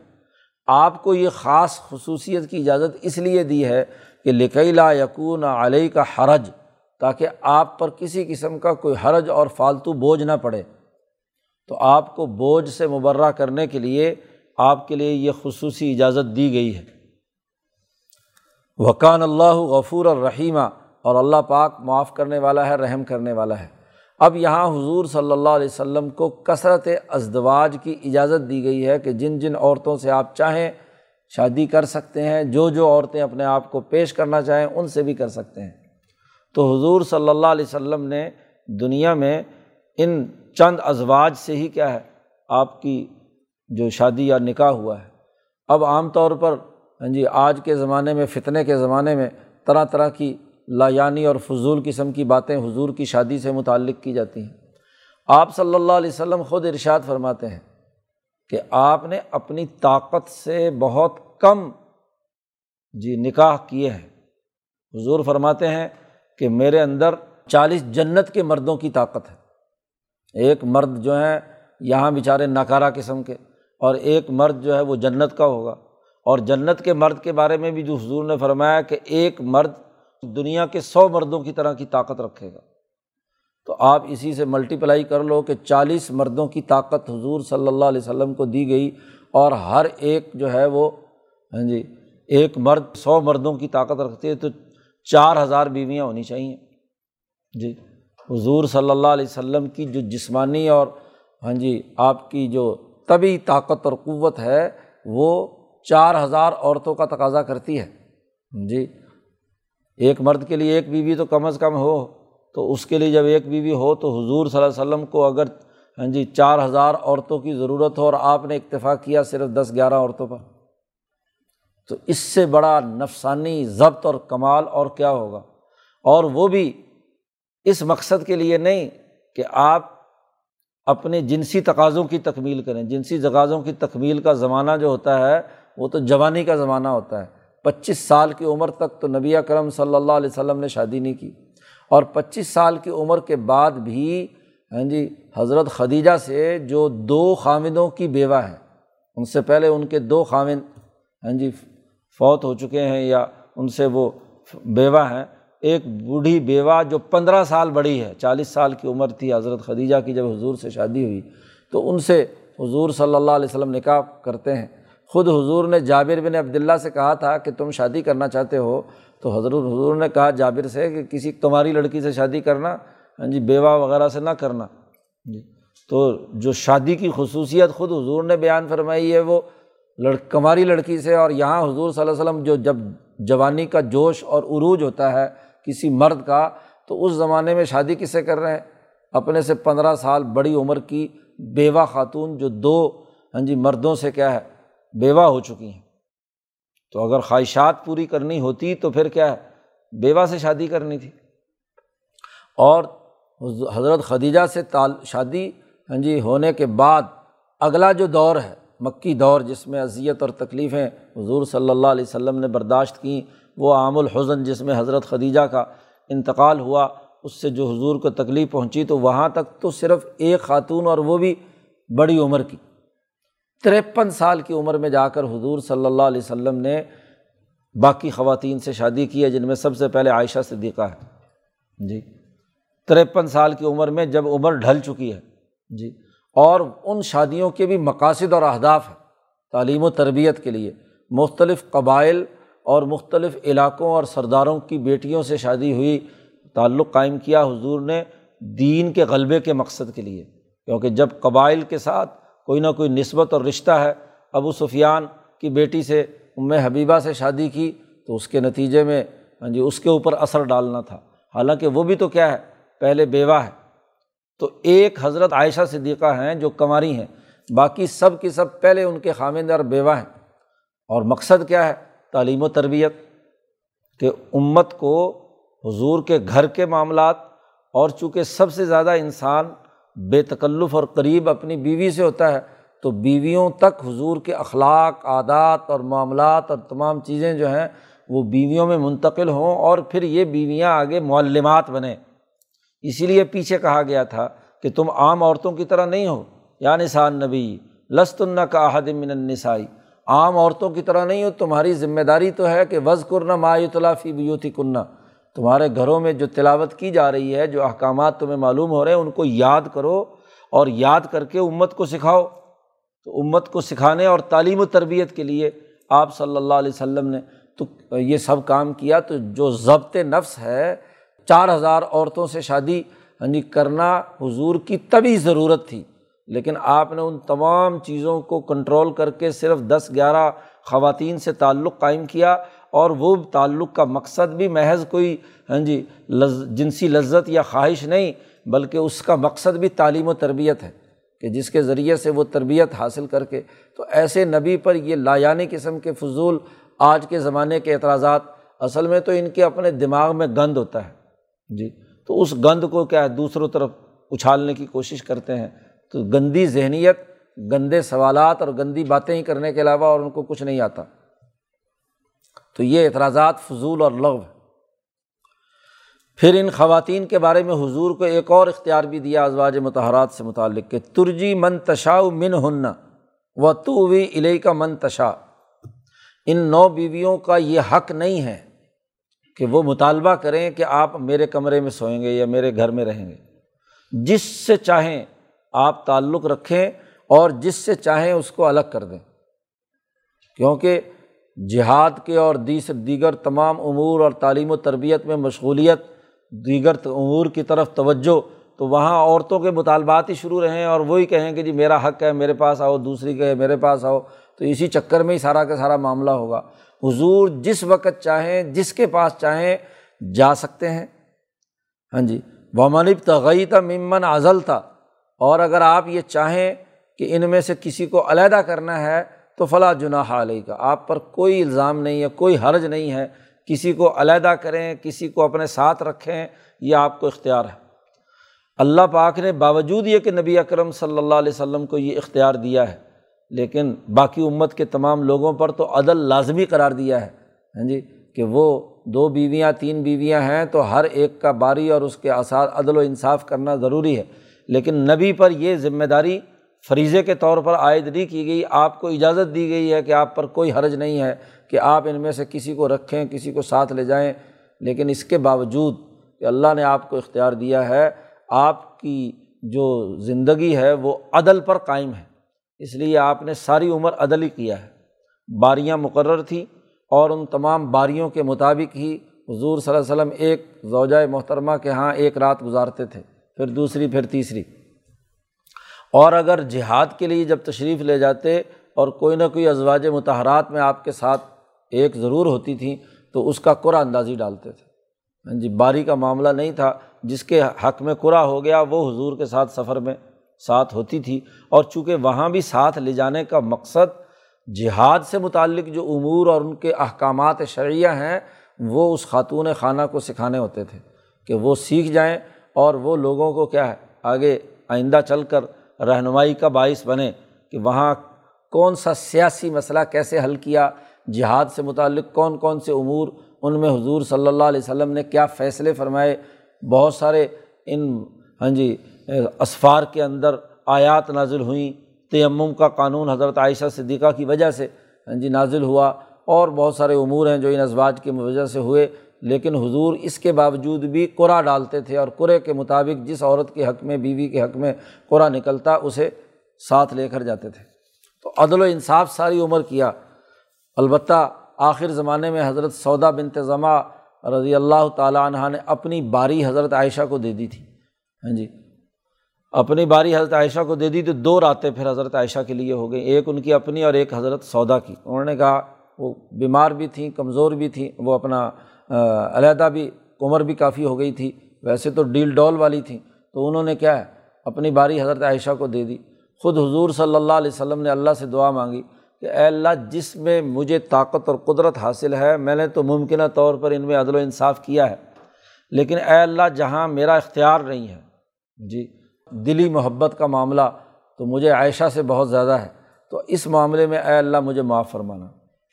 آپ کو یہ خاص خصوصیت کی اجازت اس لیے دی ہے کہ لکیلا یقون علیہ کا حرج، تاکہ آپ پر کسی قسم کا کوئی حرج اور فالتو بوجھ نہ پڑے۔ تو آپ کو بوجھ سے مبرہ کرنے کے لیے آپ کے لیے یہ خصوصی اجازت دی گئی ہے۔ وقان اللہ غفور الرحیمہ اور اللہ پاک معاف کرنے والا ہے، رحم کرنے والا ہے۔ اب یہاں حضور صلی اللہ علیہ وسلم کو کثرت ازدواج کی اجازت دی گئی ہے کہ جن جن عورتوں سے آپ چاہیں شادی کر سکتے ہیں، جو جو عورتیں اپنے آپ کو پیش کرنا چاہیں ان سے بھی کر سکتے ہیں۔ تو حضور صلی اللہ علیہ وسلم نے دنیا میں ان چند ازواج سے ہی کیا ہے، آپ کی جو شادی یا نکاح ہوا ہے۔ اب عام طور پر ہاں جی آج کے زمانے میں، فتنے کے زمانے میں طرح طرح کی لایانی اور فضول قسم کی باتیں حضور کی شادی سے متعلق کی جاتی ہیں۔ آپ صلی اللہ علیہ وسلم خود ارشاد فرماتے ہیں کہ آپ نے اپنی طاقت سے بہت کم جی نکاح کیے ہیں۔ حضور فرماتے ہیں کہ میرے اندر چالیس جنت کے مردوں کی طاقت ہے۔ ایک مرد جو ہیں یہاں بیچارے ناکارہ قسم کے اور ایک مرد جو ہے وہ جنت کا ہوگا۔ اور جنت کے مرد کے بارے میں بھی جو حضور نے فرمایا کہ ایک مرد دنیا کے سو مردوں کی طرح کی طاقت رکھے گا۔ تو آپ اسی سے ملٹی پلائی کر لو کہ چالیس مردوں کی طاقت حضور صلی اللہ علیہ وسلم کو دی گئی اور ہر ایک جو ہے وہ ہاں جی ایک مرد سو مردوں کی طاقت رکھتے تو چار ہزار بیویاں ہونی چاہئیں جی حضور صلی اللہ علیہ وسلم کی جو جسمانی اور ہاں جی آپ کی جو طبی طاقت اور قوت ہے، وہ چار ہزار عورتوں کا تقاضا کرتی ہے۔ جی ایک مرد کے لیے ایک بیوی تو کم از کم ہو، تو اس کے لیے جب ایک بیوی ہو تو حضور صلی اللہ علیہ وسلم کو اگر ہاں جی چار ہزار عورتوں کی ضرورت ہو اور آپ نے اکتفا کیا صرف دس، گیارہ عورتوں پر، تو اس سے بڑا نفسانی ضبط اور کمال اور کیا ہوگا؟ اور وہ بھی اس مقصد کے لیے نہیں کہ آپ اپنے جنسی تقاضوں کی تکمیل کریں۔ جنسی تقاضوں کی تکمیل کا زمانہ جو ہوتا ہے، وہ تو جوانی کا زمانہ ہوتا ہے۔ پچیس سال کی عمر تک تو نبی کرم صلی اللہ علیہ وسلم نے شادی نہیں کی اور پچیس سال کی عمر کے بعد بھی ہاں جی حضرت خدیجہ سے جو دو خامدوں کی بیوہ ہے ان سے پہلے ان کے دو خامد ہاں جی فوت ہو چکے ہیں یا ان سے وہ بیوہ ہیں، ایک بوڑھی بیوہ جو پندرہ سال بڑی ہے، چالیس سال کی عمر تھی حضرت خدیجہ کی جب حضور سے شادی ہوئی، تو ان سے حضور صلی اللہ علیہ وسلم نکاح کرتے ہیں۔ خود حضور نے جابر بن عبداللہ سے کہا تھا کہ تم شادی کرنا چاہتے ہو، تو حضرت حضور نے کہا جابر سے کہ کسی کماری لڑکی سے شادی کرنا ہاں جی بیوہ وغیرہ سے نہ کرنا۔ جی تو جو شادی کی خصوصیت خود حضور نے بیان فرمائی ہے، وہ لڑ کماری لڑکی سے، اور یہاں حضور صلی اللہ علیہ وسلم جو جب جوانی کا جوش اور عروج ہوتا ہے کسی مرد کا، تو اس زمانے میں شادی کس سے کر رہے ہیں؟ اپنے سے پندرہ سال بڑی عمر کی بیوہ خاتون جو دو ہاں جی مردوں سے کیا ہے؟ بیوہ ہو چکی ہیں۔ تو اگر خواہشات پوری کرنی ہوتی تو پھر کیا ہے؟ بیوہ سے شادی کرنی تھی۔ اور حضرت خدیجہ سے تال شادی ہاں جی ہونے کے بعد اگلا جو دور ہے، مکی دور، جس میں اذیت اور تکلیفیں حضور صلی اللہ علیہ وسلم نے برداشت کیں وہ عام الحزن جس میں حضرت خدیجہ کا انتقال ہوا، اس سے جو حضور کو تکلیف پہنچی تو وہاں تک تو صرف ایک خاتون اور وہ بھی بڑی عمر کی۔ تریپن سال کی عمر میں جا کر حضور صلی اللہ علیہ وسلم نے باقی خواتین سے شادی کی ہے، جن میں سب سے پہلے عائشہ صدیقہ ہے۔ جی۔ تریپن سال کی عمر میں جب عمر ڈھل چکی ہے۔ جی۔ اور ان شادیوں کے بھی مقاصد اور اہداف ہیں۔ تعلیم و تربیت کے لیے۔ مختلف قبائل اور مختلف علاقوں اور سرداروں کی بیٹیوں سے شادی ہوئی، تعلق قائم کیا حضور نے دین کے غلبے کے مقصد کے لیے۔ کیونکہ جب قبائل کے ساتھ کوئی نہ کوئی نسبت اور رشتہ ہے۔ ابو سفیان کی بیٹی سے، ام حبیبہ سے شادی کی تو اس کے نتیجے میں ہاں جی اس کے اوپر اثر ڈالنا تھا۔ حالانکہ وہ بھی تو کیا ہے، پہلے بیوہ ہے۔ تو ایک حضرت عائشہ صدیقہ ہیں جو کماری ہیں۔ باقی سب کی سب پہلے ان کے خامندار بیوہ ہیں۔ اور مقصد کیا ہے؟ تعلیم و تربیت۔ کہ امت کو حضور کے گھر کے معاملات اور چونکہ سب سے زیادہ انسان بے تکلف اور قریب اپنی بیوی سے ہوتا ہے، تو بیویوں تک حضور کے اخلاق، عادات اور معاملات اور تمام چیزیں جو ہیں وہ بیویوں میں منتقل ہوں اور پھر یہ بیویاں آگے معلمات بنیں۔ اسی لیے پیچھے کہا گیا تھا کہ تم عام عورتوں کی طرح نہیں ہو، یا نسان نبی لست النا کا احدم النسائی۔ عام عورتوں کی طرح نہیں ہو، تمہاری ذمہ داری تو ہے کہ وز کرنا مایوت فی بیوتی کنہ تمہارے گھروں میں جو تلاوت کی جا رہی ہے، جو احکامات تمہیں معلوم ہو رہے ہیں، ان کو یاد کرو اور یاد کر کے امت کو سکھاؤ۔ تو امت کو سکھانے اور تعلیم و تربیت کے لیے آپ صلی اللہ علیہ وسلم نے تو یہ سب کام کیا۔ تو جو ضبط نفس ہے، چار ہزار عورتوں سے شادی ہاں جی کرنا حضور کی تبھی ضرورت تھی۔ لیکن آپ نے ان تمام چیزوں کو کنٹرول کر کے صرف دس گیارہ خواتین سے تعلق قائم کیا۔ اور وہ تعلق کا مقصد بھی محض کوئی ہاں جی لز جنسی لذت یا خواہش نہیں، بلکہ اس کا مقصد بھی تعلیم و تربیت ہے کہ جس کے ذریعے سے وہ تربیت حاصل کر کے، تو ایسے نبی پر یہ لایانی قسم کے فضول آج کے زمانے کے اعتراضات، اصل میں تو ان کے اپنے دماغ میں گند ہوتا ہے۔ جی تو اس گند کو کیا ہے، دوسروں طرف اچھالنے کی کوشش کرتے ہیں۔ تو گندی ذہنیت، گندے سوالات اور گندی باتیں ہی کرنے کے علاوہ اور ان کو کچھ نہیں آتا۔ تو یہ اعتراضات فضول اور لغو ہے پھر ان خواتین کے بارے میں حضور کو ایک اور اختیار بھی دیا ازواج متحرات سے متعلق کہ ترجی من تشا من ہن و تو وی علیہ کا من تشا ان نو بیویوں کا یہ حق نہیں ہے کہ وہ مطالبہ کریں کہ آپ میرے کمرے میں سوئیں گے یا میرے گھر میں رہیں گے۔ جس سے چاہیں آپ تعلق رکھیں اور جس سے چاہیں اس کو الگ کر دیں۔ کیونکہ جہاد کے اور دیگر تمام امور اور تعلیم و تربیت میں مشغولیت، دیگر امور کی طرف توجہ، تو وہاں عورتوں کے مطالبات ہی شروع رہیں اور وہی کہیں کہ جی میرا حق ہے، میرے پاس آؤ، دوسری کہے میرے پاس آؤ، تو اسی چکر میں ہی سارا کا سارا معاملہ ہوگا۔ حضور جس وقت چاہیں، جس کے پاس چاہیں جا سکتے ہیں۔ ہاں جی۔ ومنب تغی تھا ممن ازل تھا اور اگر آپ یہ چاہیں کہ ان میں سے کسی کو علیحدہ کرنا ہے تو فلاں جناح علیہ کا آپ پر کوئی الزام نہیں ہے، کوئی حرج نہیں ہے، کسی کو علیحدہ کریں، کسی کو اپنے ساتھ رکھیں، یہ آپ کو اختیار ہے۔ اللہ پاک نے باوجود یہ کہ نبی اکرم صلی اللہ علیہ وسلم کو یہ اختیار دیا ہے، لیکن باقی امت کے تمام لوگوں پر تو عدل لازمی قرار دیا ہے۔ ہاں جی کہ وہ دو بیویاں، تین بیویاں ہیں تو ہر ایک کا باری اور اس کے اثار عدل و انصاف کرنا ضروری ہے۔ لیکن نبی پر یہ ذمہ داری فریضے کے طور پر عائد نہیں کی گئی، آپ کو اجازت دی گئی ہے کہ آپ پر کوئی حرج نہیں ہے کہ آپ ان میں سے کسی کو رکھیں، کسی کو ساتھ لے جائیں۔ لیکن اس کے باوجود کہ اللہ نے آپ کو اختیار دیا ہے، آپ کی جو زندگی ہے وہ عدل پر قائم ہے۔ اس لیے آپ نے ساری عمر عدل ہی کیا ہے۔ باریاں مقرر تھیں اور ان تمام باریوں کے مطابق ہی حضور صلی اللہ علیہ وسلم ایک زوجۂ محترمہ کے یہاں ایک رات گزارتے تھے، پھر دوسری، پھر تیسری۔ اور اگر جہاد کے لیے جب تشریف لے جاتے اور کوئی نہ کوئی ازواج متحرات میں آپ کے ساتھ ایک ضرور ہوتی تھیں، تو اس کا قرآن اندازی ڈالتے تھے۔ ہاں جی باری کا معاملہ نہیں تھا۔ جس کے حق میں قرا ہو گیا، وہ حضور کے ساتھ سفر میں ساتھ ہوتی تھی۔ اور چونکہ وہاں بھی ساتھ لے جانے کا مقصد جہاد سے متعلق جو امور اور ان کے احکامات شرعیہ ہیں، وہ اس خاتون خانہ کو سکھانے ہوتے تھے کہ وہ سیکھ جائیں اور وہ لوگوں کو کیا ہے، آگے آئندہ چل کر رہنمائی کا باعث بنے کہ وہاں کون سا سیاسی مسئلہ کیسے حل کیا، جہاد سے متعلق کون کون سے امور، ان میں حضور صلی اللہ علیہ وسلم نے کیا فیصلے فرمائے۔ بہت سارے ان ہاں جی اسفار کے اندر آیات نازل ہوئیں۔ تیمم کا قانون حضرت عائشہ صدیقہ کی وجہ سے ہاں جی نازل ہوا۔ اور بہت سارے امور ہیں جو ان ازواج کی وجہ سے ہوئے۔ لیکن حضور اس کے باوجود بھی قرا ڈالتے تھے اور قرے کے مطابق جس عورت کے حق میں، بیوی کے حق میں قرا نکلتا، اسے ساتھ لے کر جاتے تھے۔ تو عدل و انصاف ساری عمر کیا۔ البتہ آخر زمانے میں حضرت سودا بنتظمہ رضی اللہ تعالیٰ عنہ نے اپنی باری حضرت عائشہ کو دے دی تھی۔ ہاں جی۔ اپنی باری حضرت عائشہ کو دے دی تو دو راتیں پھر حضرت عائشہ کے لیے ہو گئیں۔ ایک ان کی اپنی اور ایک حضرت سودا کی۔ انہوں نے کہا وہ بیمار بھی تھیں، کمزور بھی تھیں، وہ اپنا علیحدہ بھی عمر بھی کافی ہو گئی تھی، ویسے تو ڈیل ڈول والی تھیں۔ تو انہوں نے کیا ہے، اپنی باری حضرت عائشہ کو دے دی۔ خود حضور صلی اللہ علیہ وسلم نے اللہ سے دعا مانگی کہ اے اللہ، جس میں مجھے طاقت اور قدرت حاصل ہے، میں نے تو ممکنہ طور پر ان میں عدل و انصاف کیا ہے، لیکن اے اللہ، جہاں میرا اختیار نہیں ہے۔ جی دلی محبت کا معاملہ تو مجھے عائشہ سے بہت زیادہ ہے۔ تو اس معاملے میں اے اللہ، مجھے معاف فرمانا،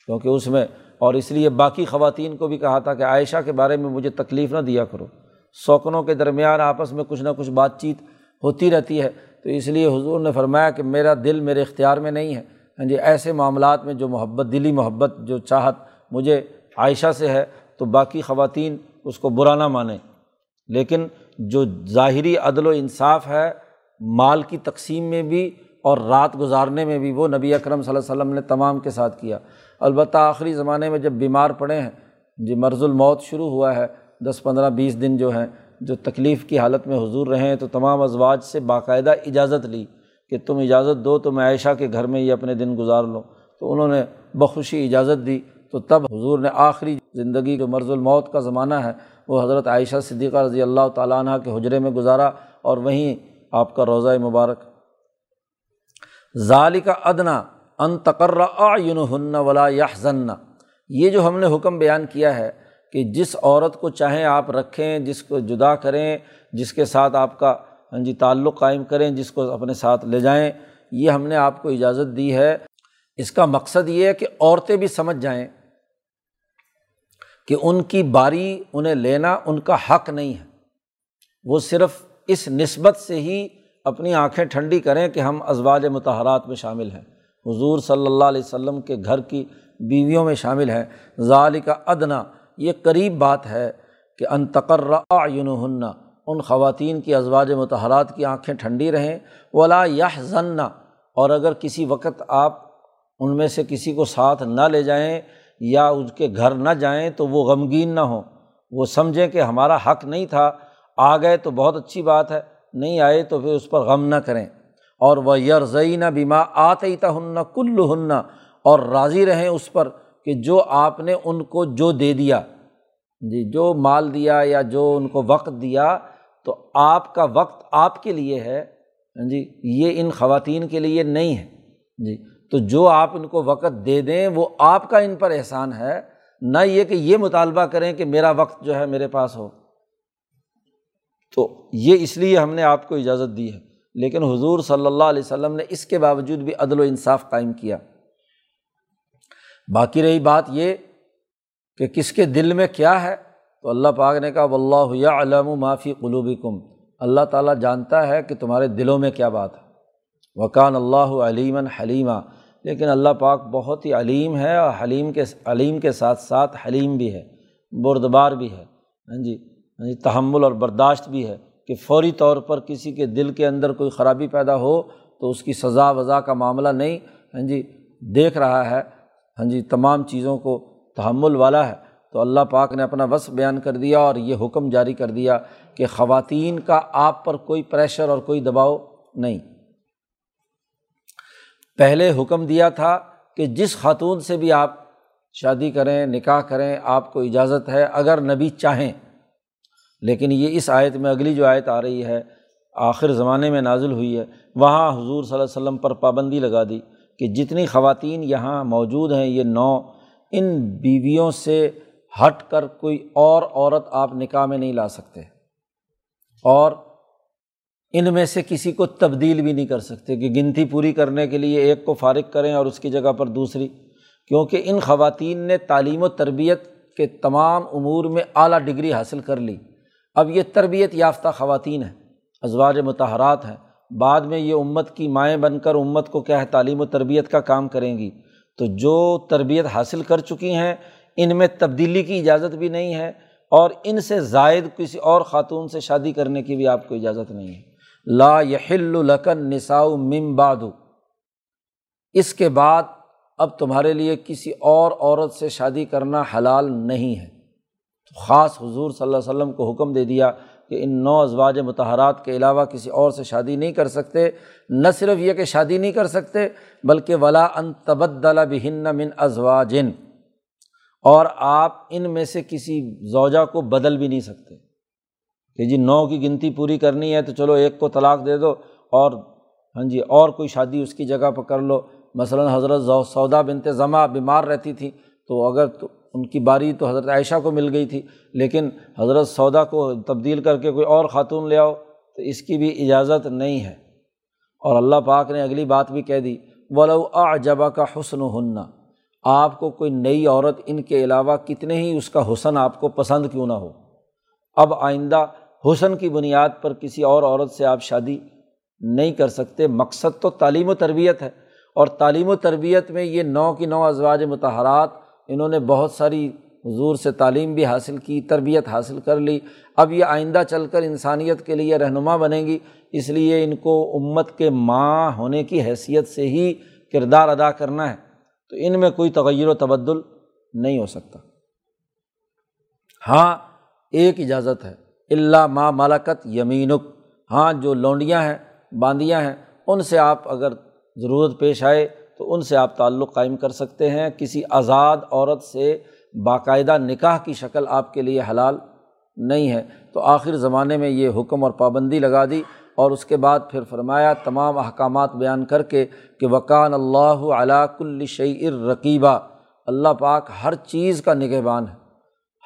کیونکہ اس میں اور اس لیے باقی خواتین کو بھی کہا تھا کہ عائشہ کے بارے میں مجھے تکلیف نہ دیا کرو۔ سوکنوں کے درمیان آپس میں کچھ نہ کچھ بات چیت ہوتی رہتی ہے۔ تو اس لیے حضور نے فرمایا کہ میرا دل میرے اختیار میں نہیں ہے۔ ہاں جی ایسے معاملات میں جو محبت، دلی محبت، جو چاہت مجھے عائشہ سے ہے، تو باقی خواتین اس کو برا نہ مانیں۔ لیکن جو ظاہری عدل و انصاف ہے، مال کی تقسیم میں بھی اور رات گزارنے میں بھی، وہ نبی اکرم صلی اللہ علیہ وسلم نے تمام کے ساتھ کیا۔ البتہ آخری زمانے میں جب بیمار پڑے ہیں جی مرض الموت شروع ہوا ہے، دس پندرہ بیس دن جو ہیں، جو تکلیف کی حالت میں حضور رہے ہیں، تو تمام ازواج سے باقاعدہ اجازت لی کہ تم اجازت دو تو میں عائشہ کے گھر میں ہی اپنے دن گزار لوں۔ تو انہوں نے بخوشی اجازت دی۔ تو تب حضور نے آخری زندگی جو مرض الموت کا زمانہ ہے، وہ حضرت عائشہ صدیقہ رضی اللہ تعالیٰ عنہ کے حجرے میں گزارا اور وہیں آپ کا روضہ مبارک۔ ظالی کا ادنا ان تقرر یون ہن ولا یا یہ جو ہم نے حکم بیان کیا ہے کہ جس عورت کو چاہیں آپ رکھیں، جس کو جدا کریں، جس کے ساتھ آپ کا ہاں جی تعلق قائم کریں، جس کو اپنے ساتھ لے جائیں، یہ ہم نے آپ کو اجازت دی ہے۔ اس کا مقصد یہ ہے کہ عورتیں بھی سمجھ جائیں کہ ان کی باری انہیں لینا ان کا حق نہیں ہے۔ وہ صرف اس نسبت سے ہی اپنی آنکھیں ٹھنڈی کریں کہ ہم ازواج متحرات میں شامل ہیں۔ حضور صلی اللہ علیہ وسلم کے گھر کی بیویوں میں شامل ہیں۔ ظال کا ادنا، یہ قریب بات ہے کہ ان تقرر ان خواتین کی ازواج متحرات کی آنکھیں ٹھنڈی رہیں۔ ولا یا ضنّا اور اگر کسی وقت آپ ان میں سے کسی کو ساتھ نہ لے جائیں یا اس کے گھر نہ جائیں تو وہ غمگین نہ ہوں۔ وہ سمجھیں کہ ہمارا حق نہیں تھا، آ گئے تو بہت اچھی بات ہے، نہیں آئے تو پھر اس پر غم نہ کریں۔ اور وہ یرزئی نہ بیما آتے ہن کل ہن اور راضی رہیں اس پر کہ جو آپ نے ان کو جو دے دیا۔ جی جو مال دیا یا جو ان کو وقت دیا، تو آپ کا وقت آپ کے لیے ہے۔ جی یہ ان خواتین کے لیے نہیں ہے۔ جی تو جو آپ ان کو وقت دے دیں، وہ آپ کا ان پر احسان ہے۔ نہ یہ کہ یہ مطالبہ کریں کہ میرا وقت جو ہے میرے پاس ہو۔ تو یہ اس لیے ہم نے آپ کو اجازت دی ہے۔ لیکن حضور صلی اللہ علیہ وسلم نے اس کے باوجود بھی عدل و انصاف قائم کیا۔ باقی رہی بات یہ کہ کس کے دل میں کیا ہے؟ تو اللہ پاک نے کہا و اللہ علم معافی قلوبی کم اللہ تعالیٰ جانتا ہے کہ تمہارے دلوں میں کیا بات ہے۔ وکان اللہ علیمً حلیمہ لیکن اللہ پاک بہت ہی علیم ہے اور حلیم کے، علیم کے ساتھ ساتھ حلیم بھی ہے، بردبار بھی ہے۔ ہاں جی ہاں جی تحمل اور برداشت بھی ہے۔ کہ فوری طور پر کسی کے دل کے اندر کوئی خرابی پیدا ہو تو اس کی سزا وضا کا معاملہ نہیں۔ ہاں جی دیکھ رہا ہے۔ ہاں جی تمام چیزوں کو تحمل والا ہے۔ تو اللہ پاک نے اپنا وصف بیان کر دیا اور یہ حکم جاری کر دیا کہ خواتین کا آپ پر کوئی پریشر اور کوئی دباؤ نہیں۔ پہلے حکم دیا تھا کہ جس خاتون سے بھی آپ شادی کریں، نکاح کریں، آپ کو اجازت ہے، اگر نبی چاہیں لیکن یہ اس آیت میں اگلی جو آیت آ رہی ہے، آخر زمانے میں نازل ہوئی ہے، وہاں حضور صلی اللہ علیہ وسلم پر پابندی لگا دی کہ جتنی خواتین یہاں موجود ہیں، یہ نو، ان بیویوں سے ہٹ کر کوئی اور عورت آپ نکاح میں نہیں لا سکتے۔ اور ان میں سے کسی کو تبدیل بھی نہیں کر سکتے کہ گنتی پوری کرنے کے لیے ایک کو فارغ کریں اور اس کی جگہ پر دوسری۔ کیونکہ ان خواتین نے تعلیم و تربیت کے تمام امور میں اعلیٰ ڈگری حاصل کر لی۔ اب یہ تربیت یافتہ خواتین ہیں، ازواج متحرات ہیں۔ بعد میں یہ امت کی مائیں بن کر امت کو کیا ہے، تعلیم و تربیت کا کام کریں گی۔ تو جو تربیت حاصل کر چکی ہیں، ان میں تبدیلی کی اجازت بھی نہیں ہے اور ان سے زائد کسی اور خاتون سے شادی کرنے کی بھی آپ کو اجازت نہیں ہے۔ لا یحل لکن نساؤ ممباد اس کے بعد اب تمہارے لیے کسی اور عورت سے شادی کرنا حلال نہیں ہے۔ تو خاص حضور صلی اللہ علیہ وسلم کو حکم دے دیا کہ ان نو ازواج متحرات کے علاوہ کسی اور سے شادی نہیں کر سکتے، نہ صرف یہ کہ شادی نہیں کر سکتے، بلکہ ولا ان تبدلا بہن من ازواجن اور آپ ان میں سے کسی زوجہ کو بدل بھی نہیں سکتے۔ کہ جی نو کی گنتی پوری کرنی ہے تو چلو ایک کو طلاق دے دو اور ہاں جی اور کوئی شادی اس کی جگہ پہ کر لو۔ مثلاً حضرت سودا بنت ضمع بیمار رہتی تھی تو اگر تو ان کی باری تو حضرت عائشہ کو مل گئی تھی، لیکن حضرت سودا کو تبدیل کر کے کوئی اور خاتون لے آؤ تو اس کی بھی اجازت نہیں ہے۔ اور اللہ پاک نے اگلی بات بھی کہہ دی، ولو جبا کا حسن ہننا آپ کو کوئی نئی عورت ان کے علاوہ کتنے ہی اس کا حسن آپ کو پسند کیوں نہ ہو۔ اب آئندہ حسن کی بنیاد پر کسی اور عورت سے آپ شادی نہیں کر سکتے، مقصد تو تعلیم و تربیت ہے۔ اور تعلیم و تربیت میں یہ نو کی نو ازواج متحرات انہوں نے بہت ساری حضور سے تعلیم بھی حاصل کی، تربیت حاصل کر لی۔ اب یہ آئندہ چل کر انسانیت کے لیے رہنما بنے گی، اس لیے ان کو امت کے ماں ہونے کی حیثیت سے ہی کردار ادا کرنا ہے۔ تو ان میں کوئی تغیر و تبدل نہیں ہو سکتا۔ ہاں ایک اجازت ہے۔ اللہ ماں مالکت یمینک۔ ہاں جو لونڈیاں ہیں، باندیاں ہیں، ان سے آپ اگر ضرورت پیش آئے تو ان سے آپ تعلق قائم کر سکتے ہیں۔ کسی آزاد عورت سے باقاعدہ نکاح کی شکل آپ کے لیے حلال نہیں ہے۔ تو آخر زمانے میں یہ حکم اور پابندی لگا دی اور اس کے بعد پھر فرمایا، تمام احکامات بیان کر کے کہ وکان اللہ علا کل شعی رقیبہ اللہ پاک ہر چیز کا نگہبان ہے۔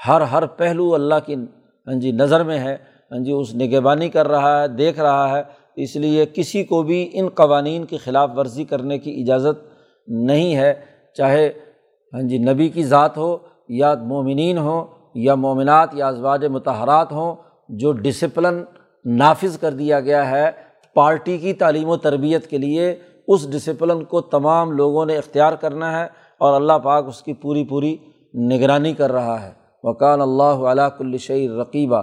ہر ہر پہلو اللہ کی ہاں جی نظر میں ہے۔ ہاں جی اس نگہبانی کر رہا ہے، دیکھ رہا ہے۔ اس لیے کسی کو بھی ان قوانین کی خلاف ورزی کرنے کی اجازت نہیں ہے۔ چاہے ہاں جی نبی کی ذات ہو یا مومنین ہوں یا مومنات یا ازواج متحرات ہوں، جو ڈسپلن نافذ کر دیا گیا ہے پارٹی کی تعلیم و تربیت کے لیے، اس ڈسپلن کو تمام لوگوں نے اختیار کرنا ہے اور اللہ پاک اس کی پوری پوری نگرانی کر رہا ہے۔ وکان اللہ علیہ کل شعی رقیبہ